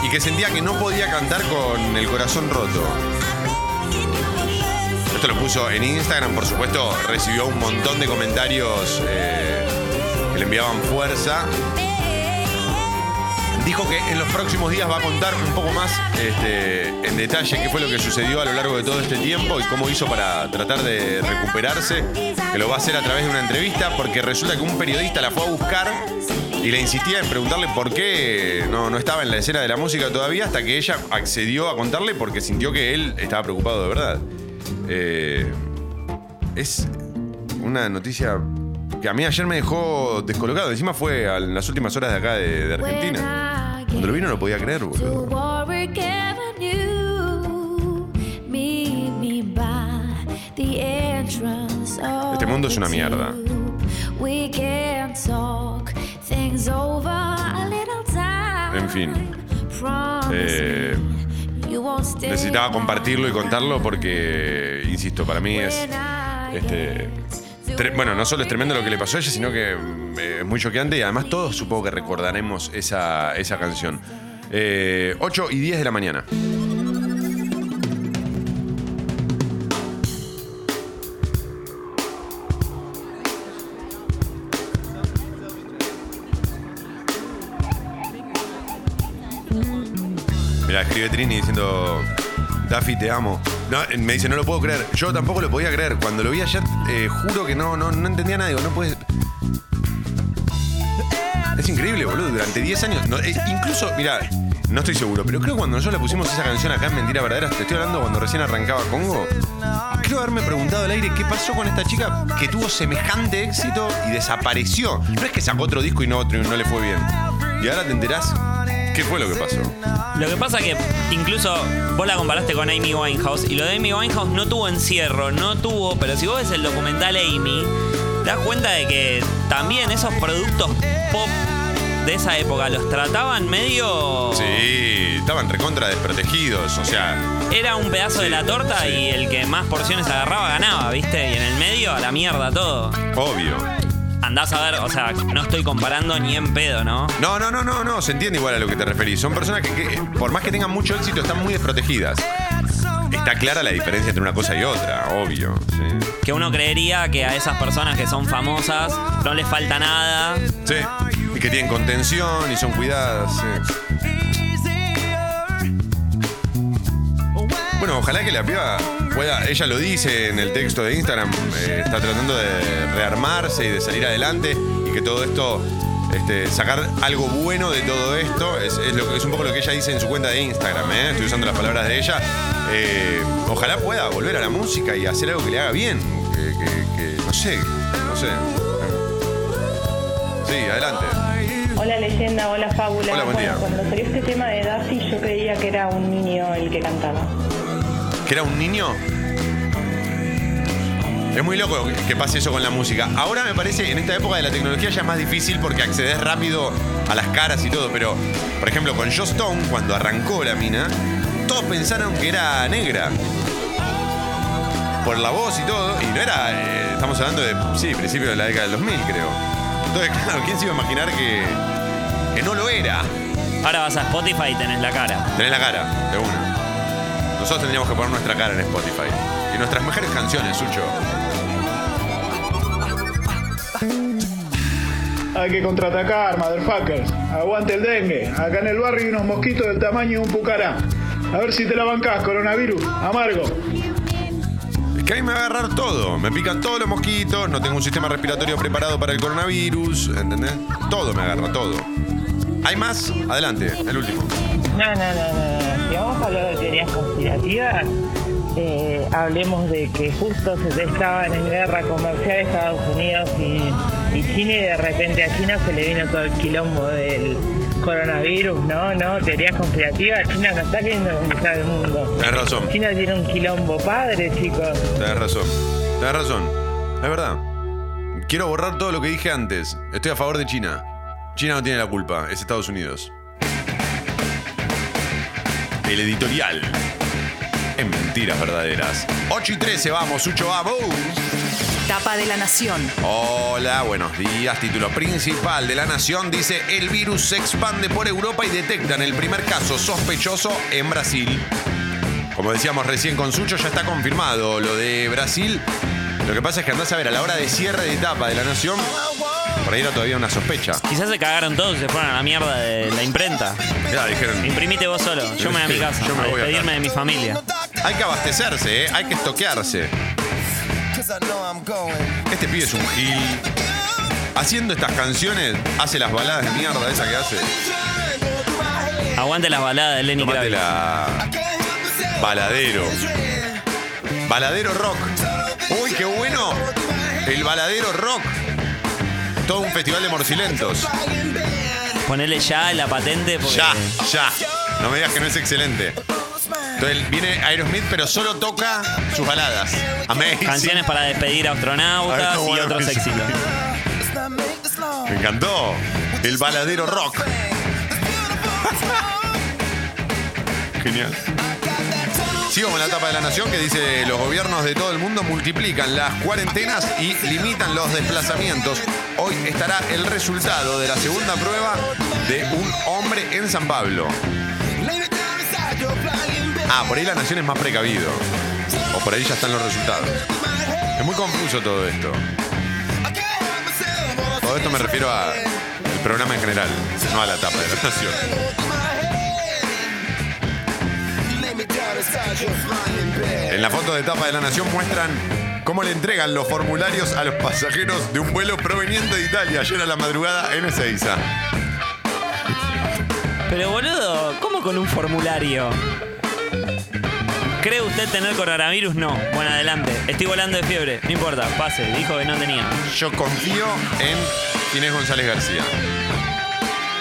y que sentía que no podía cantar con el corazón roto. Esto lo puso en Instagram, por supuesto, recibió un montón de comentarios eh, que le enviaban fuerza. Dijo que en los próximos días va a contar un poco más este, en detalle qué fue lo que sucedió a lo largo de todo este tiempo y cómo hizo para tratar de recuperarse, que lo va a hacer a través de una entrevista, porque resulta que un periodista la fue a buscar y le insistía en preguntarle por qué no, no estaba en la escena de la música todavía, hasta que ella accedió a contarle porque sintió que él estaba preocupado de verdad. Eh, es una noticia que a mí ayer me dejó descolocado. Encima fue a las últimas horas de acá de, de Argentina. Cuando lo vi no lo podía creer, boludo. Este mundo es una mierda. En fin. Eh, necesitaba compartirlo y contarlo porque, insisto, para mí es. Este, bueno, no solo es tremendo lo que le pasó a ella, sino que mm, eh, es muy choqueante y además todos supongo que recordaremos esa, esa canción. Eh, 8 y 10 de la mañana. Mira, escribe Trini diciendo, Daffy, te amo. No, me dice, no lo puedo creer. Yo tampoco lo podía creer. Cuando lo vi ayer, eh, juro que no, no, no entendía nada. Digo, no puedes... Es increíble, boludo. Durante 10 años. eh, incluso, mira, no estoy seguro, pero creo que cuando nosotros le pusimos esa canción acá en Mentira Verdaderas, te estoy hablando cuando recién arrancaba Congo. Creo haberme preguntado al aire qué pasó con esta chica que tuvo semejante éxito y desapareció. No es que sacó otro disco y no otro y no le fue bien. Y ahora te enterás qué fue lo que pasó. Lo que pasa que incluso vos la comparaste con Amy Winehouse y lo de Amy Winehouse no tuvo encierro, no tuvo, pero si vos ves el documental Amy, te das cuenta de que también esos productos pop de esa época los trataban medio. Sí, estaban recontra desprotegidos. O sea, Era un pedazo de la torta sí. y el que más porciones agarraba ganaba, ¿viste? Y en el medio a la mierda todo. obvio. Andás a ver, o sea, no estoy comparando ni en pedo, ¿no? No, no, no, no, no, se entiende igual a lo que te referís. Son personas que, que, por más que tengan mucho éxito, están muy desprotegidas. Está clara la diferencia entre una cosa y otra, obvio. sí. Que uno creería que a esas personas que son famosas no les falta nada. Sí, y que tienen contención y son cuidadas. sí. Bueno, ojalá que la piba pueda, ella lo dice en el texto de Instagram, eh, está tratando de rearmarse y de salir adelante y que todo esto, este, sacar algo bueno de todo esto, es, es lo, que- es un poco lo que ella dice en su cuenta de Instagram, ¿eh? estoy usando las palabras de ella. Eh, ojalá pueda volver a la música y hacer algo que le haga bien, que, que- que- no sé, no sé. Sí, adelante. Hola leyenda, hola fábula. Hola, buen bueno, día. cuando salió este tema de Daffy yo creía que era un niño el que cantaba. Que era un niño. Es muy loco que- pase eso con la música. Ahora me parece, en esta época de la tecnología ya es más difícil porque accedes rápido a las caras y todo, pero, por ejemplo, con Joss Stone, cuando arrancó la mina, todos pensaron que era negra. Por la voz y todo, y no era, eh, estamos hablando de, sí, principio de la década del 2000, creo. Entonces, claro, ¿quién se iba a imaginar que, que no lo era? Ahora vas a Spotify y tenés la cara. Tenés la cara, de una. Nosotros tendríamos que poner nuestra cara en Spotify. Y nuestras mejores canciones, Sucho. Hay que contraatacar, motherfuckers. Aguante el dengue. Acá en el barrio hay unos mosquitos del tamaño de un pucará. A ver si te la bancás, coronavirus. Amargo. Es que a mí me va a agarrar todo. Me pican todos los mosquitos, no tengo un sistema respiratorio preparado para el coronavirus, ¿entendés? Todo me agarra, todo. ¿Hay más? Adelante, el último. No, no, no, no, no. Si vamos a hablar de teorías conspirativas, eh, hablemos de que justo se estaban en guerra comercial Estados Unidos y, y China y de repente a China se le vino todo el quilombo del coronavirus, ¿no? No, teorías conspirativas, China no está queriendo conquistar el mundo. Tenés razón, China tiene un quilombo padre, chicos. tenés razón. Tenés razón. Es verdad. Quiero borrar todo lo que dije antes. Estoy a favor de China. China no tiene la culpa, es Estados Unidos. El editorial. En mentiras verdaderas. 8 y 13, vamos, Sucho, vamos. Tapa de la Nación. Hola, buenos días. Título principal de La Nación dice, el virus se expande por Europa y detectan el primer caso sospechoso en Brasil. Como decíamos recién con Sucho, ya está confirmado lo de Brasil. Lo que pasa es que andás a ver, a la hora de cierre de etapa de La Nación, por ahí era todavía una sospecha. Quizás se cagaron todos y se fueron a la mierda de la imprenta. Ya, dijeron, Imprimite vos solo. Yo me voy a mi casa. Yo me a voy a despedirme de mi familia. hay que abastecerse, ¿eh? hay que estoquearse. Este pibe es un gil. Haciendo estas canciones, hace las baladas de mierda esa que hace. Aguante las baladas de Lenny Kravitz. la. Baladero. Baladero rock. Uy, qué bueno. El baladero rock. Todo un festival de morcilentos. Ponele ya la patente porque. Ya, ya. No me digas que no es excelente. Entonces viene Aerosmith, pero solo toca sus baladas. Amazing. Canciones para despedir a A ver astronautas cómo y otros éxitos. Me encantó. El baladero rock. Genial. Sigo con la tapa de la nación que dice los gobiernos de todo el mundo multiplican las cuarentenas y limitan los desplazamientos. Hoy estará el resultado de la segunda prueba de un hombre en San Pablo. Ah, por ahí la nación es más precavido. O por ahí ya están los resultados. Es muy confuso todo esto. Todo esto me refiero al programa en general, no a la tapa de la nación. En la foto de tapa de la nación muestran cómo le entregan los formularios a los pasajeros de un vuelo proveniente de Italia ayer a la madrugada en Ezeiza. Pero boludo, ¿cómo con un formulario? ¿Cree usted tener coronavirus? No. Bueno, adelante. Estoy volando de fiebre. No importa, pase. Dijo que no tenía. Yo confío en Inés González García.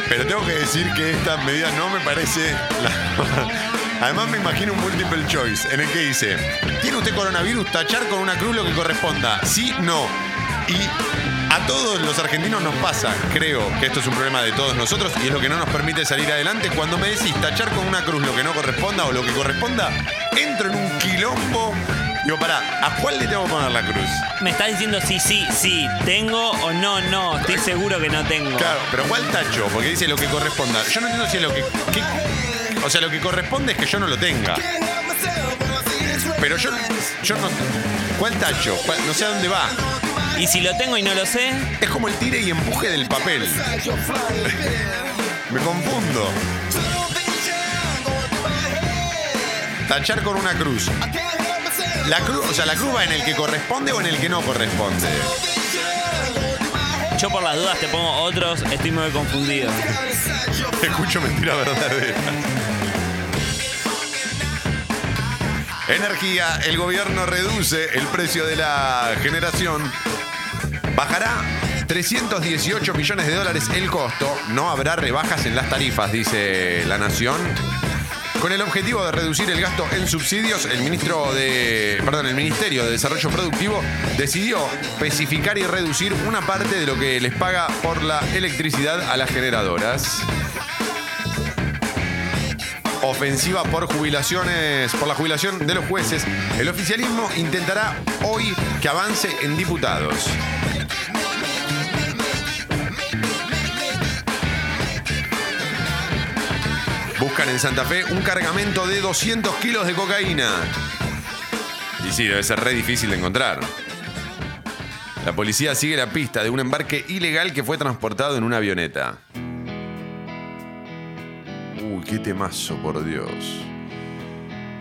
Pero tengo que decir que esta medida no me parece la... Además me imagino un multiple choice en el que dice, ¿tiene usted coronavirus? Tachar con una cruz lo que corresponda. Sí, no. Y a todos los argentinos nos pasa, creo que esto es un problema de todos nosotros y es lo que no nos permite salir adelante. Cuando me decís tachar con una cruz lo que no corresponda o lo que corresponda, entro en un quilombo. Digo, pará, ¿a cuál le tengo que poner la cruz? Me estás diciendo sí, sí, sí, tengo o no, no. Estoy seguro que no tengo. Claro, pero ¿cuál tacho? Porque dice lo que corresponda. Yo no entiendo si es lo que. qué- o sea, lo que corresponde es que yo no lo tenga. Pero yo, yo no. ¿Cuál tacho? ¿Cuál- No sé a dónde va. Y si lo tengo y no lo sé, Es como el tire y empuje del papel. Me confundo. Tachar con una cruz. La cruz, o sea, la cruz va en el que corresponde o en el que no corresponde. yo por las dudas te pongo otros, estoy muy confundido. Escucho mentira verdadera. Energía, el gobierno reduce el precio de la generación. Bajará 318 millones de dólares el costo. No habrá rebajas en las tarifas, dice la Nación. Con el objetivo de reducir el gasto en subsidios, el ministro de, perdón, el Ministerio de Desarrollo Productivo decidió especificar y reducir una parte de lo que les paga por la electricidad a las generadoras. Ofensiva por jubilaciones, por la jubilación de los jueces. El oficialismo intentará hoy que avance en diputados. Buscan en Santa Fe un cargamento de 200 kilos de cocaína. Y sí, debe ser re difícil de encontrar. La policía sigue la pista de un embarque ilegal que fue transportado en una avioneta. Uy, qué temazo, por Dios.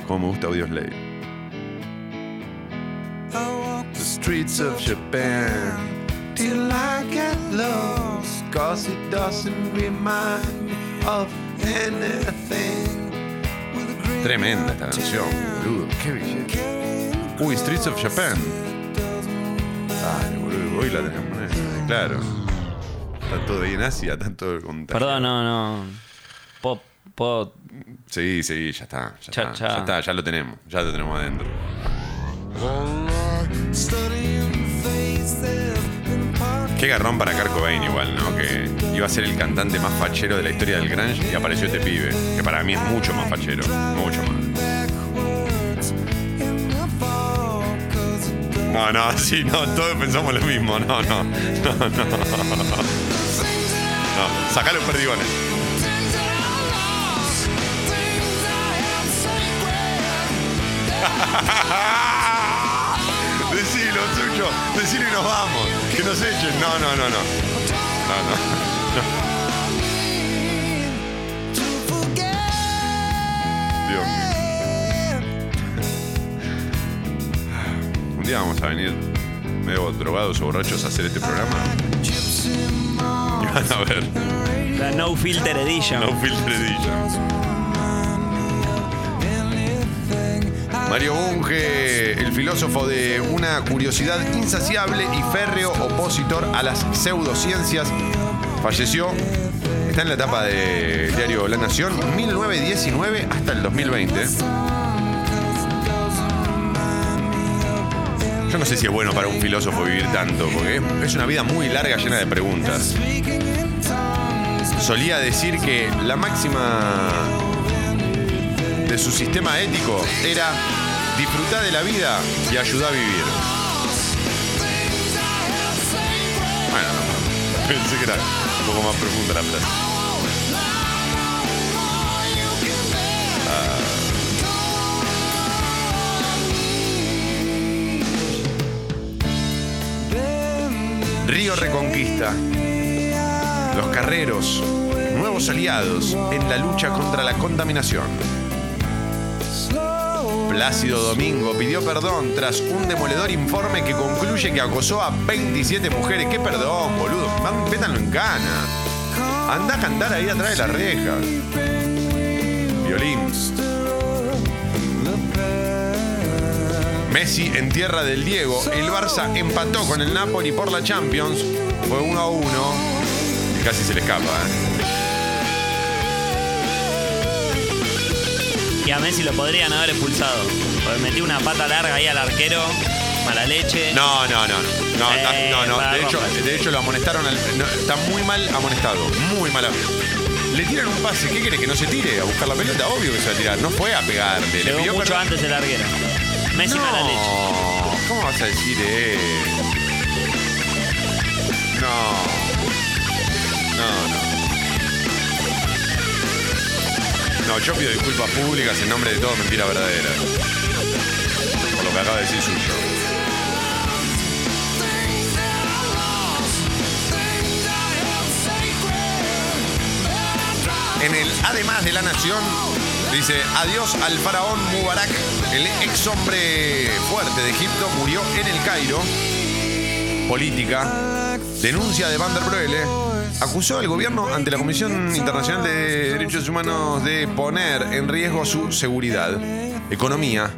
Cómo me gusta Audioslave. The streets of Japan till I get lost. Cause it doesn't remind me of anything. Tremenda esta canción, boludo. Qué belleza. Uy, Streets of Japan. Dale, boludo. Hoy la tenemos. Claro. Todo ahí en Asia, todo contagiado. Perdón, no, no. Puedo, puedo- Sí, sí, ya está. Ya, Cha, está, cha. ya está, ya lo tenemos. Ya lo tenemos adentro. Qué garrón para Kurt Cobain igual, ¿no? Que iba a ser el cantante más fachero de la historia del grunge y apareció este pibe, que para mí es mucho más fachero, mucho más. No, no, sí, no, todos pensamos lo mismo, no, no, no, no. No, sacá los perdigones. Decilo, suyo, decilo y nos vamos. Que nos echen. No, no, no, no. No, no. Dios mío. Un día vamos a venir medio drogados o borrachos a hacer este programa. Y van a ver. La No Filter Edition. No Filter Edition. Mario Bunge, el filósofo de una curiosidad insaciable y férreo opositor a las pseudociencias, falleció. Está en la etapa del diario La Nación, 1919 hasta el 2020. Yo no sé si es bueno para un filósofo vivir tanto, porque es una vida muy larga llena de preguntas. Solía decir que la máxima de su sistema ético era disfrutar de la vida y ayudar a vivir. Bueno, no, pensé que era un poco más profunda la frase. Ah. Río Reconquista. Los carreros, nuevos aliados en la lucha contra la contaminación. Plácido Domingo pidió perdón tras un demoledor informe que concluye que acosó a 27 mujeres. ¿Qué perdón, boludo? Van, métanlo en cana. Anda a cantar ahí atrás de la reja. Violín. Messi en tierra del Diego. El Barça empató con el Napoli por la Champions. Fue 1 a 1. Y casi se le escapa, ¿eh? Y a Messi lo podrían haber expulsado. Porque metió una pata larga ahí al arquero. mala leche. No, no, no. No, Eh, no, no. para De hecho, romper. de hecho lo amonestaron. al- no, está muy mal amonestado. Muy mal. Le tiran un pase. ¿Qué quiere? ¿Que no se tire a buscar la pelota? Obvio que se va a tirar. No fue a pegarle. Le Llegó pidió mucho perdón. antes el larguero. Messi mala leche. No, ¿cómo vas a decir eso? No. No, no. No, yo pido disculpas públicas en nombre de todo mentira verdadera. Por lo que acaba de decir Suyo. En el Además de la Nación dice adiós al faraón Mubarak, el ex hombre fuerte de Egipto, murió en el Cairo. Política. Denuncia de Van der Broele. Acusó al gobierno ante la Comisión Internacional de Derechos Humanos de poner en riesgo su seguridad, economía,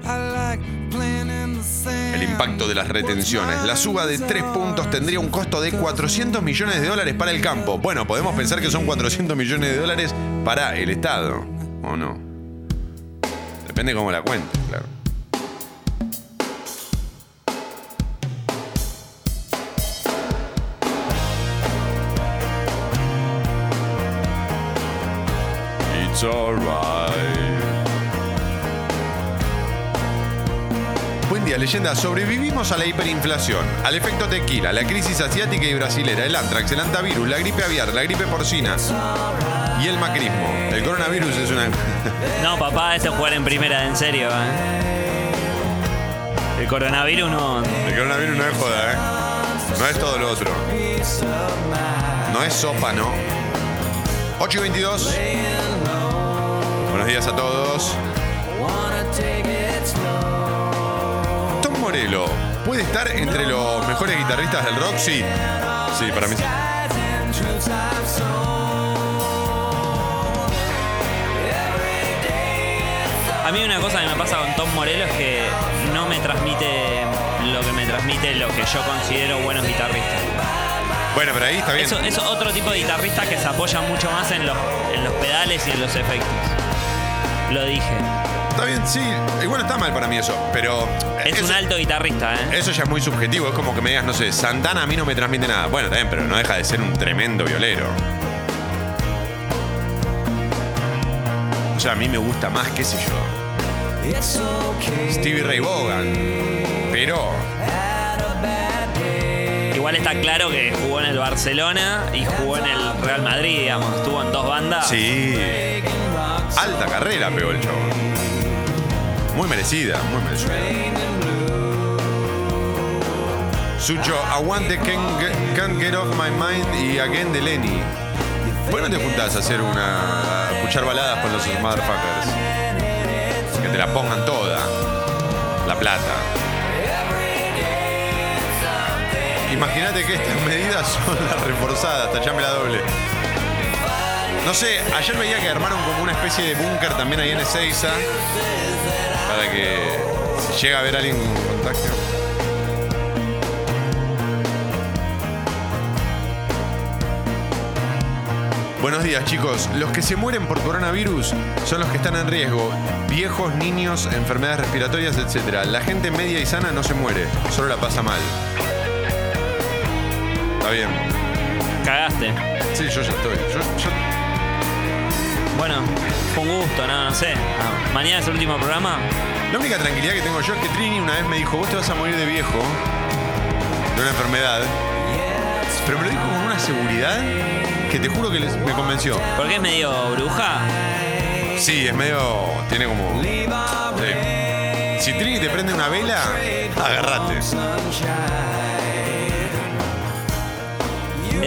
el impacto de las retenciones. La suba de tres puntos tendría un costo de 400 millones de dólares para el campo. Bueno, podemos pensar que son 400 millones de dólares para el Estado, ¿o no? Depende cómo la cuentes, claro. Buen día, leyenda. Sobrevivimos a la hiperinflación, al efecto tequila, la crisis asiática y brasilera, el antrax, el antivirus, la gripe aviar, la gripe porcina y el macrismo. El coronavirus es una. No, papá, esto es jugar en primera, en serio. ¿eh? El coronavirus no. El coronavirus no es joda, ¿eh? No es todo lo otro. No es sopa, ¿no? 8 y 22. Buenos días a todos. Tom Morello, ¿puede estar entre los mejores guitarristas del rock? Sí. Sí, para mí sí. A mí una cosa que me pasa con Tom Morello es que no me transmite lo que me transmite lo que yo considero buenos guitarristas. Bueno, pero ahí está bien. Eso es otro tipo de guitarristas que se apoyan mucho más en los, en los pedales y en los efectos. Lo dije. Está bien, sí. Igual no está mal para mí eso, pero. Es eso, un alto guitarrista, ¿eh? Eso ya es muy subjetivo. Es como que me digas, no sé, Santana a mí no me transmite nada. Bueno, bien, pero no deja de ser un tremendo violero. O sea, a mí me gusta más, qué sé yo. Stevie Ray Vaughan. Pero. Igual está claro que jugó en el Barcelona y jugó en el Real Madrid, digamos. Estuvo en dos bandas. Sí. Alta carrera pegó el chavo. Muy merecida, muy merecida. Sucho, aguante can't can't get off my mind y again de Lenny. ¿Por qué no te juntás a hacer una. a escuchar baladas con los motherfuckers? Que te la pongan toda. La plata. Imagínate que estas medidas son las reforzadas, tachame la doble. No sé, ayer veía que armaron como una especie de búnker también ahí en Ezeiza. Para que si llega a ver a alguien con contagio. Buenos días chicos, los que se mueren por coronavirus son los que están en riesgo, viejos, niños, enfermedades respiratorias, etc. La gente media y sana no se muere, solo la pasa mal. Está bien. Cagaste. Sí, yo ya estoy. Yo, yo- Bueno, fue un gusto, no, no sé. Ah, Mañana es el último programa. La única tranquilidad que tengo yo es que Trini una vez me dijo, vos te vas a morir de viejo, de una enfermedad. Pero me lo dijo con una seguridad que te juro que les- me convenció. Porque es medio bruja. Sí, es medio. tiene como. Si Trini te prende una vela, agárrate. Es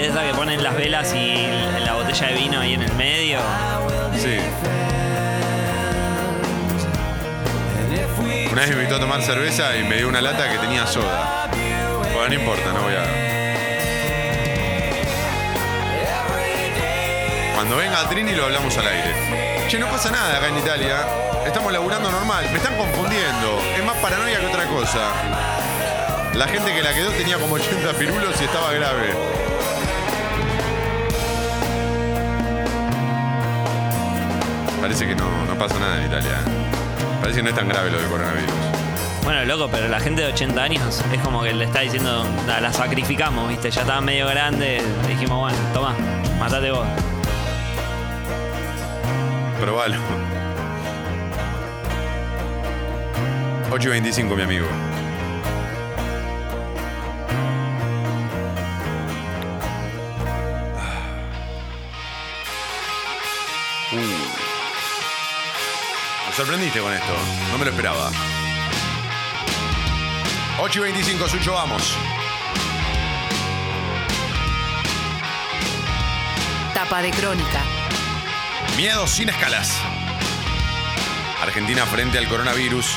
esa que ponen las velas y la botella de vino ahí en el medio. Sí. Una vez me invitó a tomar cerveza y me dio una lata que tenía soda. Bueno, no importa, no voy a. Cuando venga Trini lo hablamos al aire. Che, no pasa nada acá en Italia. Estamos laburando normal. Me están confundiendo. Es más paranoia que otra cosa. La gente que la quedó tenía como 80 pirulos y estaba grave. Parece que no, no pasa nada en Italia. Parece que no es tan grave lo del coronavirus. Bueno, loco, pero la gente de 80 años es como que le está diciendo, "La- la sacrificamos, ¿viste? Ya estaba medio grande. Dijimos, bueno, toma, matate vos. Probalo. 8 y 25, mi amigo. Sorprendiste con esto. No me lo esperaba. 8 y 25, Sucho, vamos. Tapa de crónica. Miedo sin escalas. Argentina frente al coronavirus.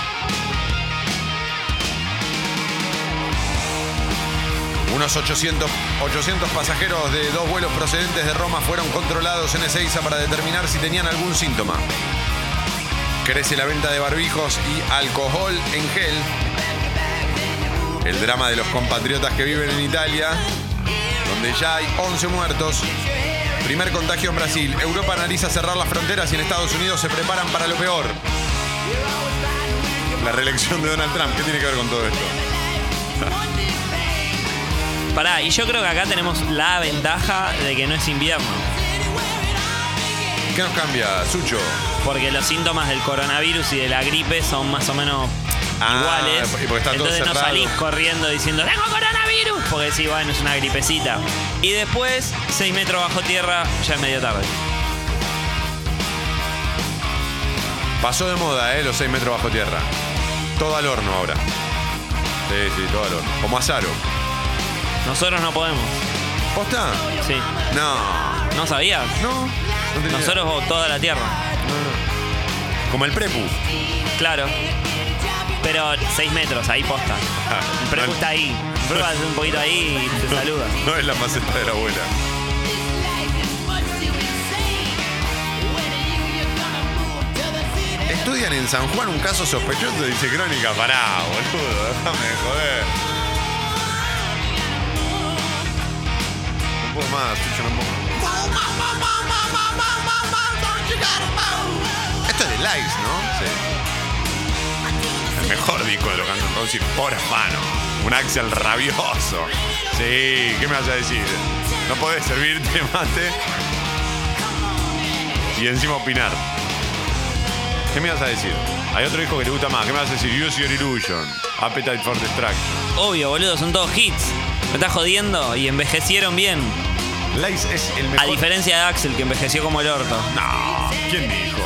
Unos 800, 800 pasajeros de dos vuelos procedentes de Roma fueron controlados en Ezeiza para determinar si tenían algún síntoma. Crece la venta de barbijos y alcohol en gel. El drama de los compatriotas que viven en Italia, donde ya hay 11 muertos. Primer contagio en Brasil. Europa analiza cerrar las fronteras y en Estados Unidos se preparan para lo peor. La reelección de Donald Trump. ¿Qué tiene que ver con todo esto? Pará, y yo creo que acá tenemos la ventaja de que no es invierno. ¿Qué nos cambia, Sucho? Porque los síntomas del coronavirus y de la gripe son más o menos Ah, iguales. y porque está todo Entonces no salís corriendo diciendo ¡Tengo coronavirus! Porque sí, bueno, es una gripecita. Y después, 6 metros bajo tierra, ya es medio tarde. Pasó de moda, ¿eh? Los 6 metros bajo tierra. Todo al horno ahora. Sí, sí, todo al horno. Como Azaro. Nosotros no podemos. ¿Posta? Sí. No. ¿No sabías? No. Tenía Nosotros o toda la tierra. Como el prepu. Claro. Pero 6 metros, ahí posta. El prepu No- está ahí. El prepu hace un poquito ahí y te saluda. No es la maceta de la abuela. Estudian en San Juan un caso sospechoso, dice Crónica. Pará, boludo, déjame de joder. Esto es de Lives, ¿no? Sí. El mejor disco de los Guns N' Roses por mano. Un Axel rabioso. Sí, ¿qué me vas a decir? No podés servirte mate y encima opinar. ¿Qué me vas a decir? Hay otro disco que te gusta más. ¿Qué me vas a decir? Use Your Illusion. Appetite for Destruction. Obvio, boludo, son todos hits. Me estás jodiendo y envejecieron bien. Es el mejor. A diferencia de Axel, que envejeció como el orto. No, ¿quién dijo?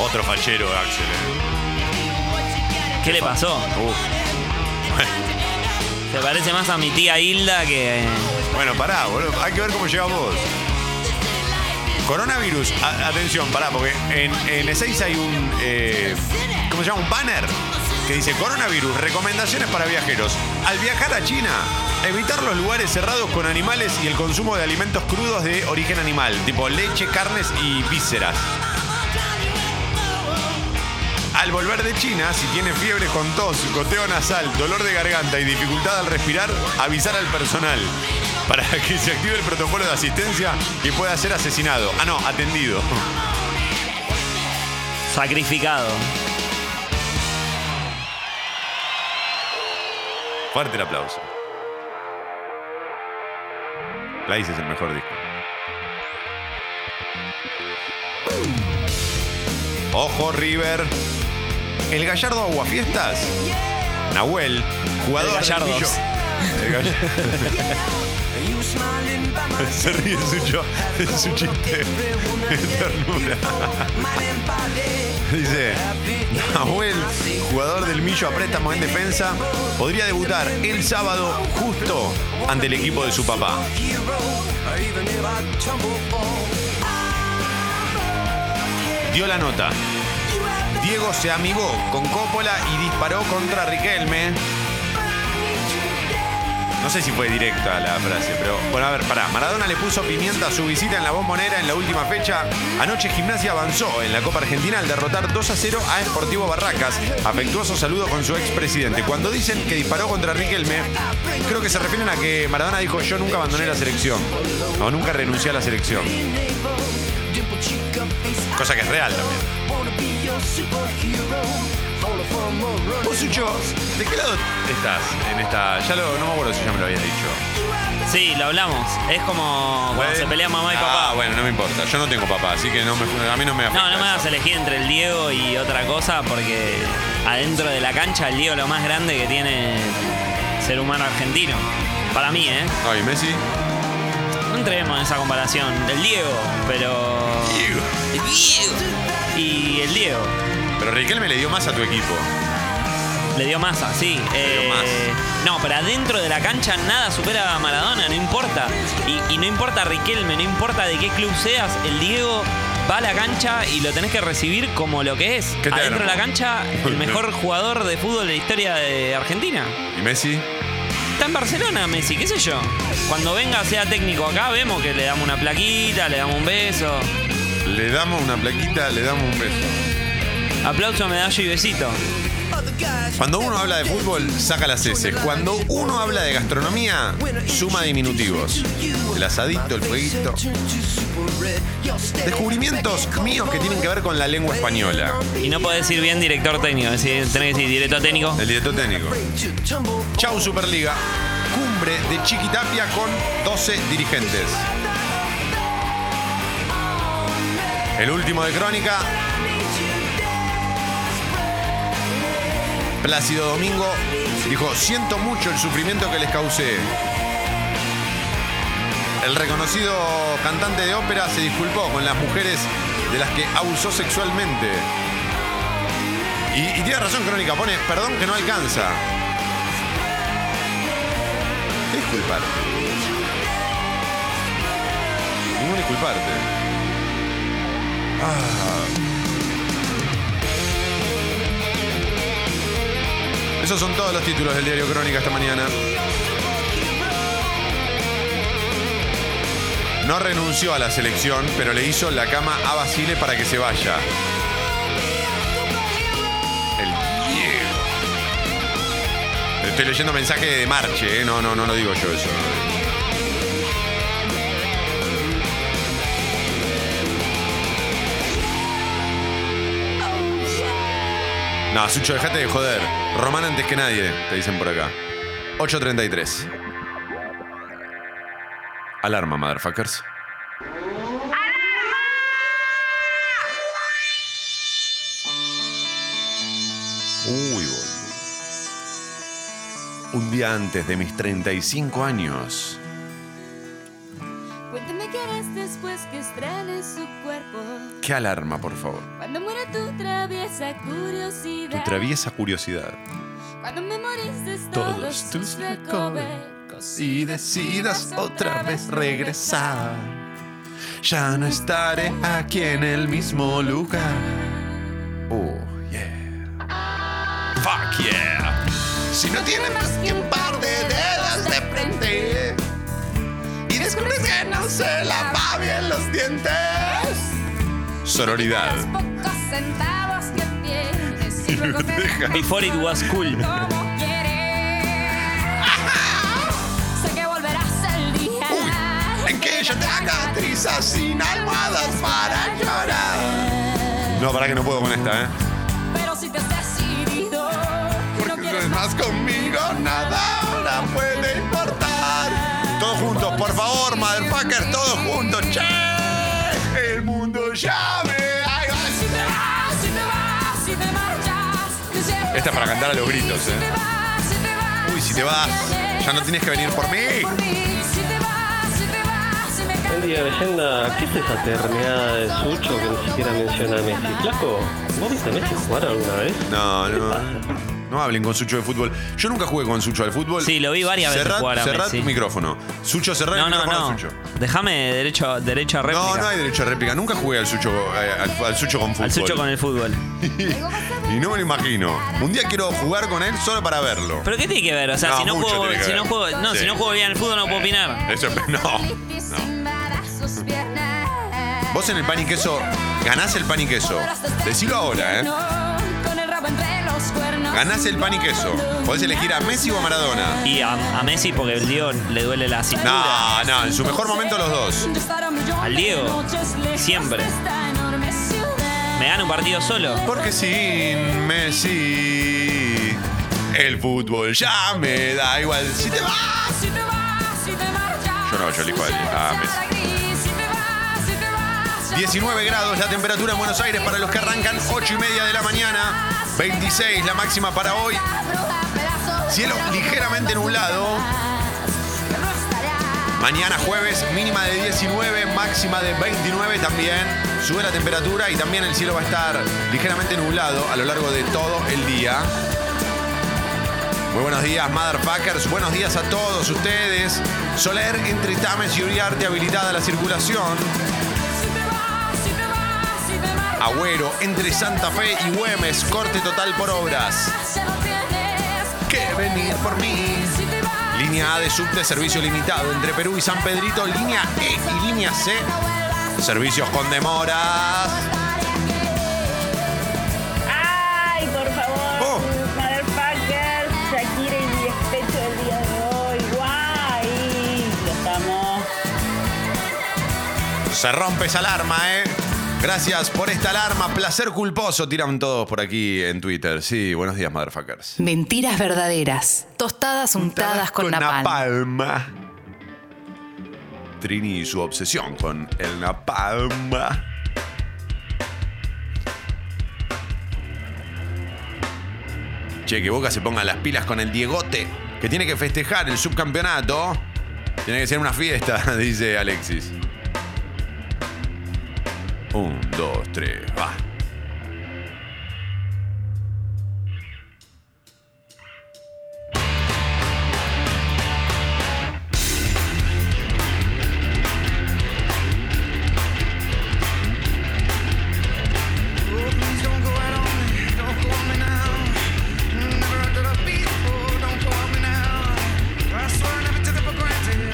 Otro fachero, Axel. ¿eh? ¿Qué le pasó? Uf. Se parece más a mi tía Hilda que. Bueno, pará, boludo. Hay que ver cómo llegas vos. Coronavirus, a- atención, pará, porque en, en Ezeiza hay un. eh, ¿Cómo se llama? Un banner que dice: Coronavirus, recomendaciones para viajeros. Al viajar a China, evitar los lugares cerrados con animales y el consumo de alimentos crudos de origen animal, tipo leche, carnes y vísceras. Al volver de China, si tiene fiebre con tos, goteo nasal, dolor de garganta y dificultad al respirar, avisar al personal para que se active el protocolo de asistencia y pueda ser asesinado. Ah, no, atendido. Sacrificado. Fuerte el aplauso. Lice es el mejor disco. Ojo, River. El Gallardo Aguafiestas. Nahuel, jugador El. Millo- El Gall- Se ríe Sucho de su chiste de ternura. Dice, Nahuel, jugador del Millo a préstamo en defensa, podría debutar el sábado justo ante el equipo de su papá. Dio la nota. Diego se amigó con Coppola y disparó contra Riquelme. No sé si fue directa la frase, pero bueno, a ver, pará. Maradona le puso pimienta a su visita en la bombonera en la última fecha. Anoche Gimnasia avanzó en la Copa Argentina al derrotar 2 a 0 a Sportivo Barracas. Afectuoso saludo con su expresidente. Cuando dicen que disparó contra Riquelme, creo que se refieren a que Maradona dijo yo nunca abandoné la selección. O nunca renuncié a la selección. Cosa que es real también. Vos, Sucho, ¿de qué lado estás en esta? Ya lo, no me acuerdo si ya me lo habías dicho. Sí, lo hablamos. Es como cuando se pelean mamá y Ah, papá. bueno, no me importa. Yo no tengo papá, así que no me, a mí no me afecta. No, no me hagas elegir entre el Diego y otra cosa porque adentro de la cancha el Diego es lo más grande que tiene ser humano argentino. Para mí, ¿eh? No, ¿y Messi? No entremos en esa comparación. El Diego, pero... Diego. El Diego. Y el Diego. Pero Riquelme le dio más a tu equipo. Le dio masa, sí. Eh, No, pero adentro de la cancha nada supera a Maradona, no importa. Y, y no importa Riquelme, no importa de qué club seas, el Diego va a la cancha y lo tenés que recibir como lo que es. ¿Qué te Adentro de la cancha, el mejor jugador de fútbol de la historia de Argentina. ¿Y Messi? Está en Barcelona, Messi, qué sé yo. Cuando venga, sea técnico acá, vemos que le damos una plaquita, le damos un beso. Le damos una plaquita, le damos un beso. Aplauso, medallo y besito. Cuando uno habla de fútbol, saca las S. Cuando uno habla de gastronomía, suma diminutivos. El asadito, el fueguito. Descubrimientos míos que tienen que ver con la lengua española. Y no podés decir bien director técnico, es decir, tenés que decir director técnico. El director técnico. Chau Superliga. Cumbre de Chiquitapia con 12 dirigentes. El último de Crónica. Plácido Domingo dijo, siento mucho el sufrimiento que les causé. El reconocido cantante de ópera se disculpó con las mujeres de las que abusó sexualmente. Y, tiene razón Crónica, pone, perdón que no alcanza. ¿Qué disculpar? Ningún disculparte. Ah. Esos son todos los títulos del diario Crónica esta mañana. No renunció a la selección, pero le hizo la cama a Basile para que se vaya. El Diego. Estoy leyendo mensaje de Marche, ¿eh? no, no, no lo digo yo eso. No, Sucho, dejate de joder. Román antes que nadie, te dicen por acá. 8.33. Alarma, motherfuckers. Uy, boludo. Un día antes de mis 35 años. Después que estrenes su cuerpo. ¿Qué alarma, por favor? Cuando muera tu traviesa Tu curiosidad. traviesa curiosidad. Cuando memorices Todos todos, tus recovecos. Y decidas otra vez regresar. Ya no estaré aquí en el mismo lugar. Oh, yeah. Fuck yeah. Si no tiene más que un par de dedos de frente descubres que no se lava bien los dientes. Sororidad. Pocos centavos que tienes y luego te dejas Before it was cool. En que yo te haga trizas sin almohadas para llorar. No, para que no puedo con esta, ¿eh? Pero si te has decidido, no quieres más conmigo, nada ahora puede Esta es para cantar a los gritos, Si te ¿eh? vas, si te vas. Uy, si te vas, ya no tienes que venir por mí. Día, leyenda. ¿Qué es esa terneada de Sucho que ni siquiera menciona a Messi? Flaco, ¿vos viste a Messi jugar alguna vez? No, no. No hablen con Sucho de fútbol. Yo nunca jugué con Sucho al fútbol. Sí, lo vi varias veces Cerrad- jugar a cerrad Messi. tu micrófono. Sucho, cerrá No, el no, micrófono no. Sucho. Déjame derecho, derecho a réplica. No, no hay derecho a réplica. Nunca jugué al Sucho, eh, al, al Sucho con fútbol. Al sucho con el fútbol. Y no me lo imagino. Un día quiero jugar con él solo para verlo. ¿Pero qué tiene que ver? O sea, No, si no juego, si no juego, no, Sí. si no juego bien al fútbol no puedo opinar. Eso es. No. piernas. Vos en el pan y queso ganás el pan y queso. Decilo ahora, ¿eh? Ganás el pan y queso. Podés elegir a Messi o a Maradona. Y a, a Messi porque el Diego le duele la cintura. No, no, en su mejor momento los dos. Al Diego, siempre. Me gana un partido solo. Porque sin Messi, el fútbol ya me da igual. Si te vas. Yo no, yo elijo a Messi. 19 grados la temperatura en Buenos Aires para los que arrancan 8 y media de la mañana. 26 la máxima para hoy. Cielo ligeramente nublado. Mañana jueves mínima de 19, máxima de 29 también. Sube la temperatura y también el cielo va a estar ligeramente nublado a lo largo de todo el día. Muy buenos días, motherfuckers. Buenos días a todos ustedes. Soler entre Tames y Uriarte habilitada la circulación. Agüero entre Santa Fe y Güemes, corte total por obras. Que venir por mí. Línea A de subte, servicio limitado entre Perú y San Pedrito. Línea E y línea C, servicios con demoras. ¡Ay, por favor! Oh. Motherfuckers, Shakira y mi despecho del día de hoy. ¡Guay! Ya estamos. Se rompe esa alarma, ¿eh? Gracias por esta alarma. Placer culposo, tiran todos por aquí en Twitter. Sí, buenos días, motherfuckers. Mentiras verdaderas. Tostadas untadas con, napalm. napalm. Trini y su obsesión con el napalm. Che, que Boca se ponga las pilas con el Diegote, que tiene que festejar el subcampeonato. Tiene que ser una fiesta, dice Alexis. Un, dos, tres, va.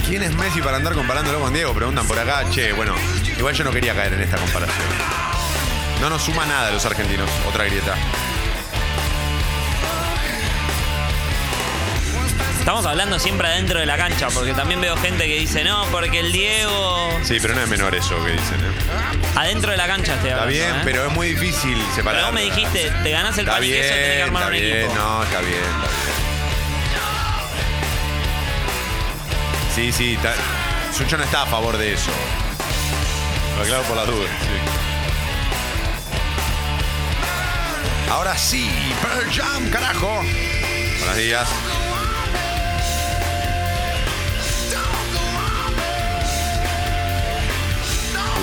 ¿Quién es Messi para andar comparándolo con Diego? Preguntan por acá. Che, bueno, igual yo no quería caer en esta comparación. No nos suma nada a los argentinos. Otra grieta. Estamos hablando siempre adentro de la cancha, porque también veo gente que dice, no, porque el Diego. Sí, pero no es menor eso que dicen, ¿eh? Adentro de la cancha estoy Está hablando. bien, ¿eh? pero es muy difícil separar. Pero vos me dijiste, te ganás el Está pan y queso, tenés que armar está un bien, equipo. no, está bien, está bien. Sí, sí, está- Sucho no está a favor de eso. Lo aclaro por las dudas, sí. Ahora sí, Pearl Jam, carajo. Buenos días.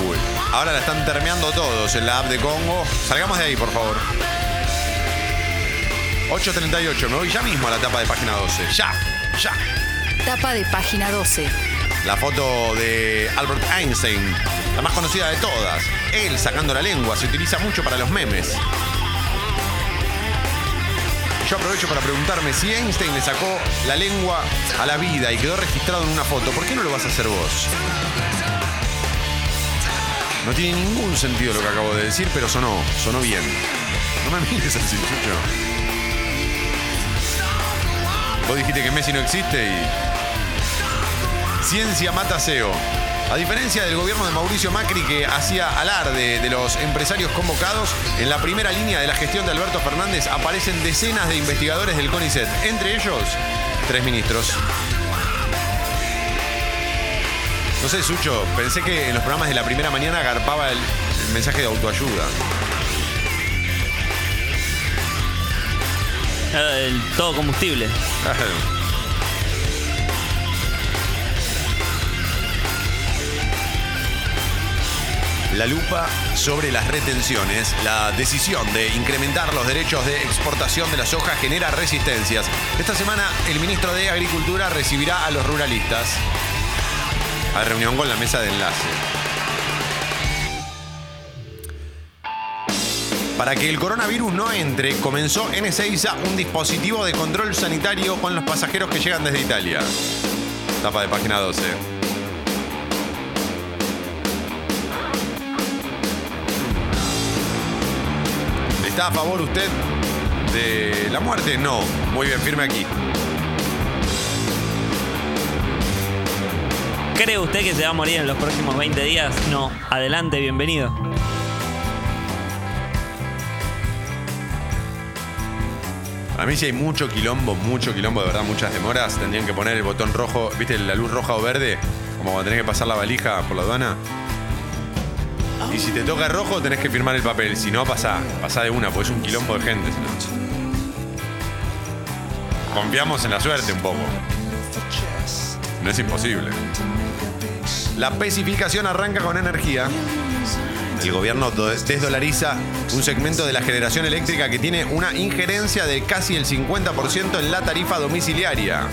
Uy, ahora la están termeando todos en la app de Congo. Salgamos de ahí, por favor. 8.38, me voy ya mismo a la tapa de página 12. Ya, ya. Tapa de página 12. La foto de Albert Einstein, la más conocida de todas. Él sacando la lengua, se utiliza mucho para los memes. Yo aprovecho para preguntarme si Einstein le sacó la lengua a la vida y quedó registrado en una foto, ¿por qué no lo vas a hacer vos? No tiene ningún sentido lo que acabo de decir, pero sonó, sonó bien. No me mires así, Chucho. Vos dijiste que Messi no existe y. Ciencia mata SEO. A diferencia del gobierno de Mauricio Macri que hacía alarde de los empresarios convocados, en la primera línea de la gestión de Alberto Fernández aparecen decenas de investigadores del CONICET, entre ellos tres ministros. No sé, Sucho, pensé que en los programas de la primera mañana agarpaba el, el mensaje de autoayuda. El todo combustible. La lupa sobre las retenciones. La decisión de incrementar los derechos de exportación de la soja genera resistencias. Esta semana el ministro de Agricultura recibirá a los ruralistas a reunión con la mesa de enlace. Para que el coronavirus no entre, comenzó en Ezeiza un dispositivo de control sanitario con los pasajeros que llegan desde Italia. Tapa de página 12. ¿Está a favor usted de la muerte? No. Muy bien, firme aquí. ¿Cree usted que se va a morir en los próximos 20 días? No. Adelante, bienvenido. A mí si hay mucho quilombo, mucho quilombo, de verdad, muchas demoras, tendrían que poner el botón rojo, ¿viste? La luz roja o verde, como cuando tenés que pasar la valija por la aduana. Y si te toca rojo, tenés que firmar el papel. Si no, pasá. Pasá de una, porque es un quilombo de gente. Confiamos en la suerte un poco. No es imposible. La pacificación arranca con energía. El gobierno do- desdolariza un segmento de la generación eléctrica que tiene una injerencia de casi el 50% en la tarifa domiciliaria.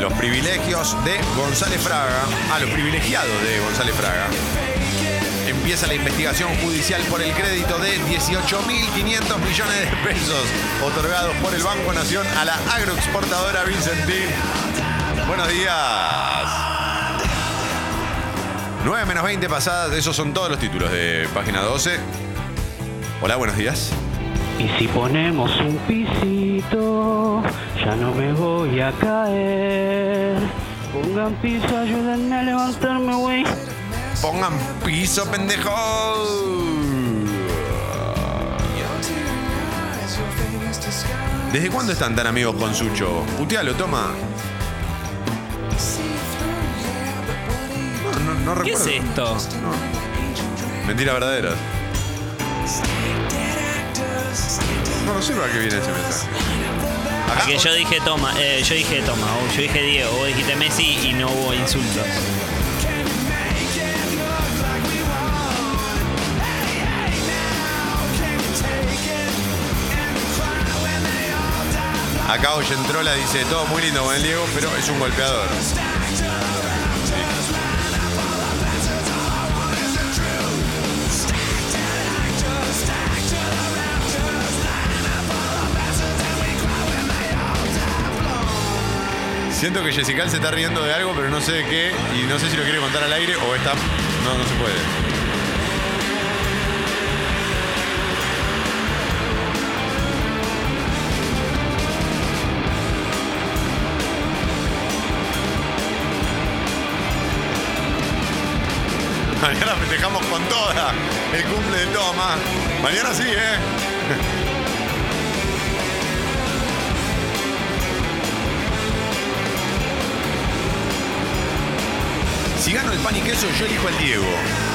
Los privilegios de González Fraga. Ah, los privilegiados de González Fraga. Empieza la investigación judicial por el crédito de 18.500 millones de pesos otorgados por el Banco Nación a la agroexportadora Vincentín. Buenos días. 9 menos 20 pasadas, esos son todos los títulos de página 12. Hola, buenos días. Y si ponemos un pisito, ya no me voy a caer. Pongan piso, ayúdenme a levantarme, güey. Pongan piso, pendejo. ¿Desde cuándo están tan amigos con Sucho? Putealo, toma. No, no, no ¿Qué es esto? Mentira verdadera. No, no sé para qué viene ese mensaje. Ah, que yo dije toma, eh, yo dije toma, o yo dije Diego, vos dijiste Messi y no hubo insultos. Acá Oyentrola dice, todo muy lindo con el Diego, pero es un golpeador. Siento que Jessica se está riendo de algo, pero no sé de qué, y no sé si lo quiere contar al aire o está... No, no se puede. Mañana festejamos con toda el cumple de Toma. Mañana sí, ¿eh? Si gano el pan y queso, yo elijo al Diego.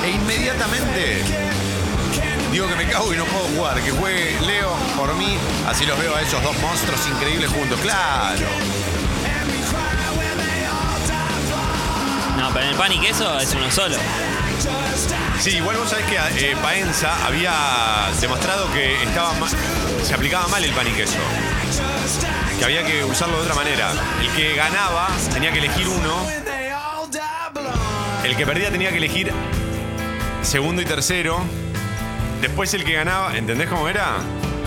E inmediatamente digo que me cago y no puedo jugar. Que juegue Leo por mí. Así los veo a esos dos monstruos increíbles juntos. ¡Claro! No, pero en el pan y queso es uno solo. Sí, igual vos sabés que eh, Paenza había demostrado que estaba se aplicaba mal el pan y queso. Que había que usarlo de otra manera. El que ganaba tenía que elegir uno. El que perdía tenía que elegir segundo y tercero. Después el que ganaba, ¿entendés cómo era?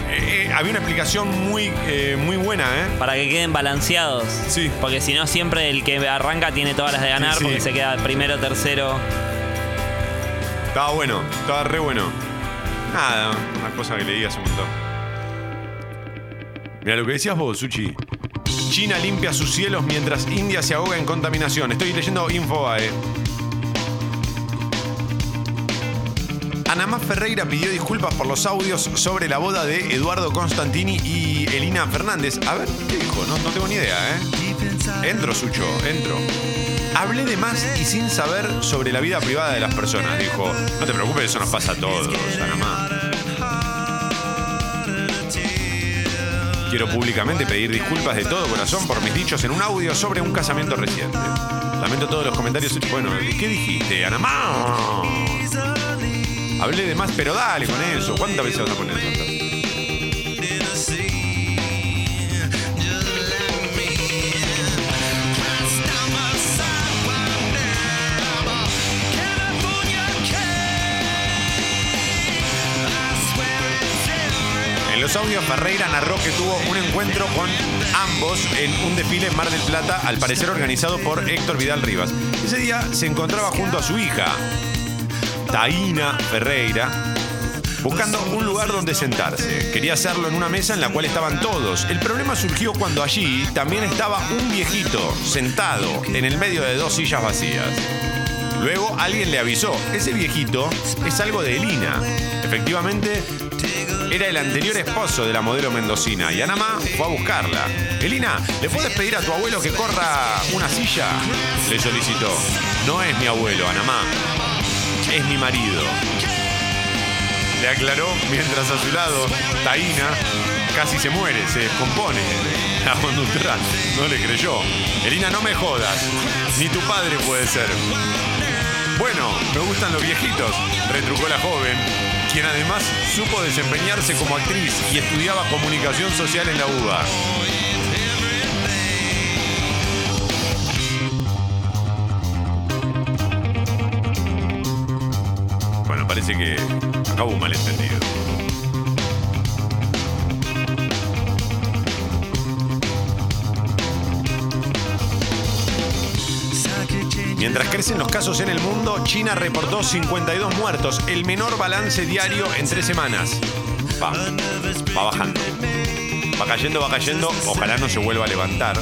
Eh, eh, había una explicación muy, eh, muy buena, ¿eh? Para que queden balanceados. Sí. Porque si no, siempre el que arranca tiene todas las de ganar Sí, sí. porque se queda primero, tercero. Estaba bueno, estaba re bueno. Nada, una cosa que leí hace un montón. Mira lo que decías vos, Suchi. China limpia sus cielos mientras India se ahoga en contaminación. Estoy leyendo Infobae. Anamá Ferreira pidió disculpas por los audios sobre la boda de Eduardo Constantini y Elina Fernández. A ver, ¿qué dijo? No, tengo ni idea, ¿eh? Entro, Sucho, entro. Hablé de más y sin saber sobre la vida privada de las personas. Dijo, no te preocupes, eso nos pasa a todos, Anamá. Quiero públicamente pedir disculpas de todo corazón por mis dichos en un audio sobre un casamiento reciente. Lamento todos los comentarios. Bueno, ¿qué dijiste, Anamá? Hablé de más, pero dale con eso. ¿Cuántas veces vas a poner eso? En los audios, Ferreira narró que tuvo un encuentro con ambos en un desfile en Mar del Plata, al parecer organizado por Héctor Vidal Rivas. Ese día se encontraba junto a su hija, Taína Ferreira, buscando un lugar donde sentarse. Quería hacerlo en una mesa en la cual estaban todos. El problema surgió cuando allí también estaba un viejito sentado en el medio de dos sillas vacías. Luego alguien le avisó, ese viejito es algo de Elina. Efectivamente, era el anterior esposo de la modelo mendocina y Anamá fue a buscarla. Elina, ¿le puedes pedir a tu abuelo que corra una silla? Le solicitó. No es mi abuelo, Anamá. Es mi marido. Le aclaró mientras a su lado, Taína casi se muere, se descompone. La conductora no le creyó. Elina, no me jodas. Ni tu padre puede ser. Bueno, me gustan los viejitos, retrucó la joven, quien además supo desempeñarse como actriz y estudiaba comunicación social en la UBA. Parece que acá hubo un malentendido. Mientras crecen los casos en el mundo, China reportó 52 muertos, el menor balance diario en tres semanas. Va, va bajando. Va cayendo, va cayendo, ojalá no se vuelva a levantar.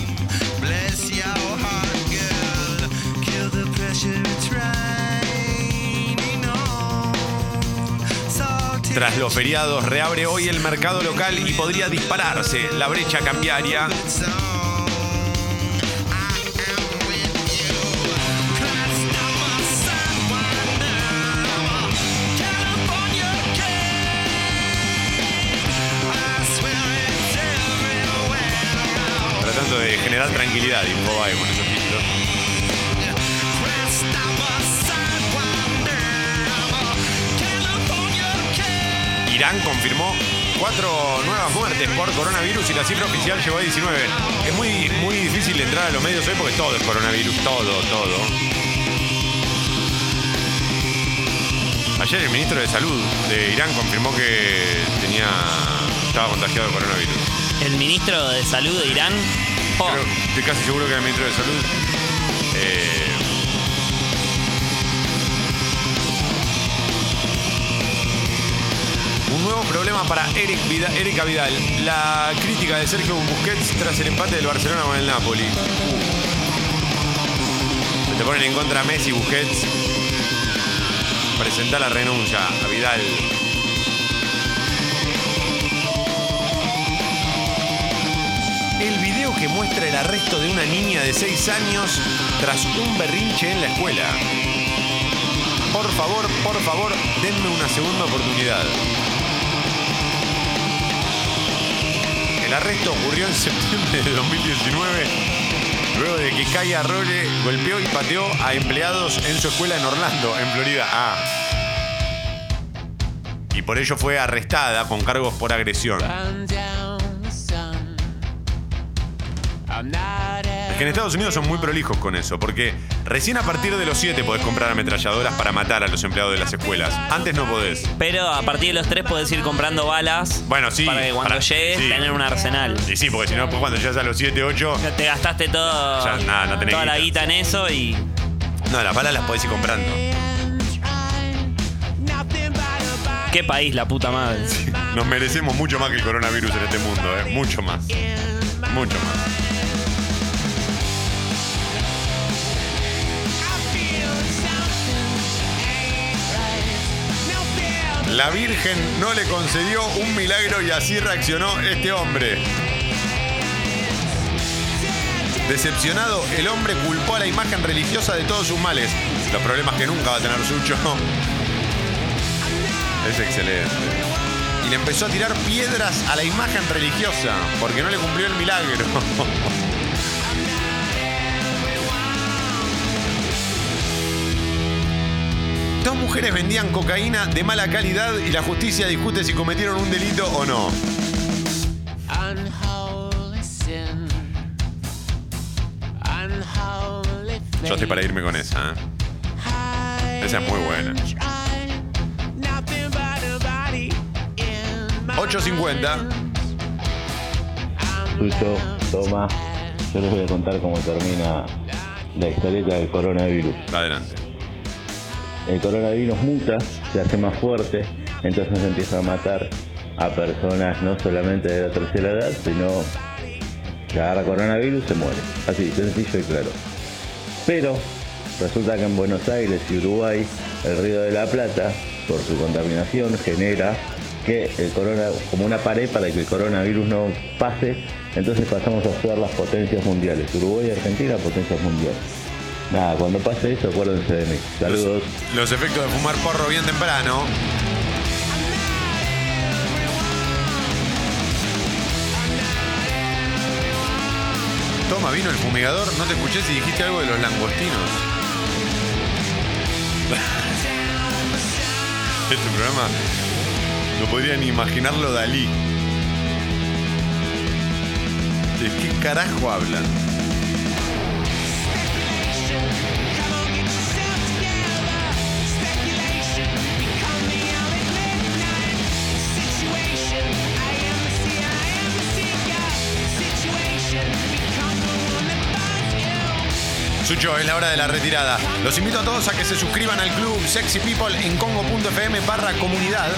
Tras los feriados, reabre hoy el mercado local y podría dispararse la brecha cambiaria. Tratando de generar tranquilidad, Infobae con Irán confirmó cuatro nuevas muertes por coronavirus y la cifra oficial llegó a 19. Es muy, muy difícil entrar a los medios hoy porque todo es coronavirus, todo, todo. Ayer el ministro de Salud de Irán confirmó que tenía estaba contagiado de coronavirus. El ministro de Salud de Irán. oh, Creo- estoy casi seguro que era el ministro de Salud. Eh, problema para Eric Vida- Erika Vidal. La crítica de Sergio Busquets tras el empate del Barcelona con el Napoli. Se te ponen en contra Messi Busquets. Presenta la renuncia a Vidal. El video que muestra el arresto de una niña de 6 años tras un berrinche en la escuela. Por favor, por favor, denme una segunda oportunidad. Arresto ocurrió en septiembre de 2019, luego de que Kaya Role golpeó y pateó a empleados en su escuela en Orlando, en Florida. Ah. Y por ello fue arrestada con cargos por agresión. Es que en Estados Unidos son muy prolijos con eso, porque recién a partir de los 7 podés comprar ametralladoras para matar a los empleados de las escuelas. Antes no podés. Pero a partir de los tres podés ir comprando balas. Bueno, sí. Para que cuando para- llegues sí. tener un arsenal. Y sí, porque si no, después cuando llegas a los 7, 8. Ya Te gastaste todo, Ya, nada, no tenés toda la guita. guita en eso y. No, las balas las podés ir comprando. Qué país, la puta madre. Nos merecemos mucho más que el coronavirus en este mundo, ¿eh? Mucho más. Mucho más. La Virgen no le concedió un milagro y así reaccionó este hombre. Decepcionado, el hombre culpó a la imagen religiosa de todos sus males. Los problemas que nunca va a tener Sucho. Es excelente. Y le empezó a tirar piedras a la imagen religiosa porque no le cumplió el milagro. Dos mujeres vendían cocaína de mala calidad y la justicia discute si cometieron un delito o no. Yo estoy para irme con esa. ¿eh? Esa es muy buena. 850. Sucho, toma. Yo les voy a contar cómo termina la historieta del coronavirus. Adelante. El coronavirus muta, se hace más fuerte, entonces empieza a matar a personas no solamente de la tercera edad, sino que agarra coronavirus se muere. Así, sencillo y claro. Pero resulta que en Buenos Aires y Uruguay, el río de la Plata, por su contaminación, genera que el corona, como una pared para que el coronavirus no pase, entonces pasamos a ser las potencias mundiales. Uruguay y Argentina, potencias mundiales. Nada, cuando pase eso, acuérdense de mí. Saludos. Los efectos de fumar porro bien temprano. Toma, vino el fumigador. No te escuché si dijiste algo de los langostinos. Este programa no podría ni imaginarlo Dalí. ¿De qué carajo hablan? Sucho, es la hora de la retirada. Los invito a todos a que se suscriban al club Sexy People en congo.fm barra comunidad.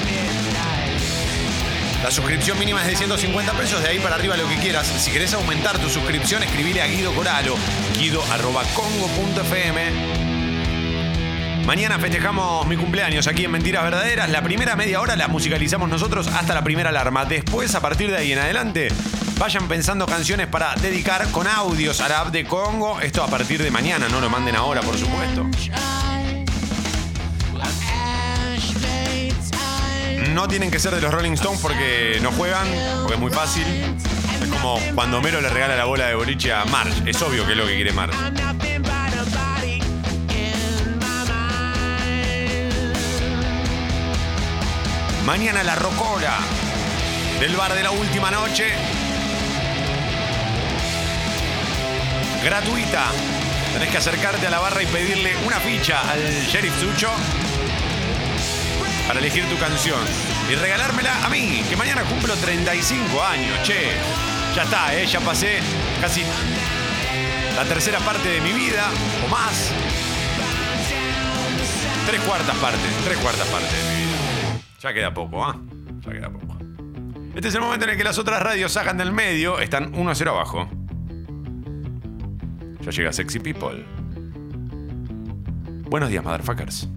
La suscripción mínima es de 150 pesos, de ahí para arriba lo que quieras. Si querés aumentar tu suscripción, escribile a Guido Coralo, guido.congo.fm. Mañana festejamos mi cumpleaños aquí en Mentiras Verdaderas. La primera media hora la musicalizamos nosotros hasta la primera alarma. Después, a partir de ahí en adelante, vayan pensando canciones para dedicar con audios a la app de Congo. Esto a partir de mañana, no lo manden ahora, por supuesto. No tienen que ser de los Rolling Stones porque no juegan, porque es muy fácil. Es como cuando Homero le regala la bola de boliche a Marge. Es obvio que es lo que quiere Marge. Mañana la rocola del bar de la última noche. Gratuita. Tenés que acercarte a la barra y pedirle una ficha al sheriff Sucho para elegir tu canción y regalármela a mí, que mañana cumplo 35 años, che. Ya está, ¿eh? ya pasé casi la tercera parte de mi vida o más. Tres cuartas partes, tres cuartas partes de mi vida. Ya queda poco, ¿ah? Ya queda poco. Este es el momento en el que las otras radios sacan del medio, están 1 a 0 abajo. Ya llega Sexy People. Buenos días, motherfuckers.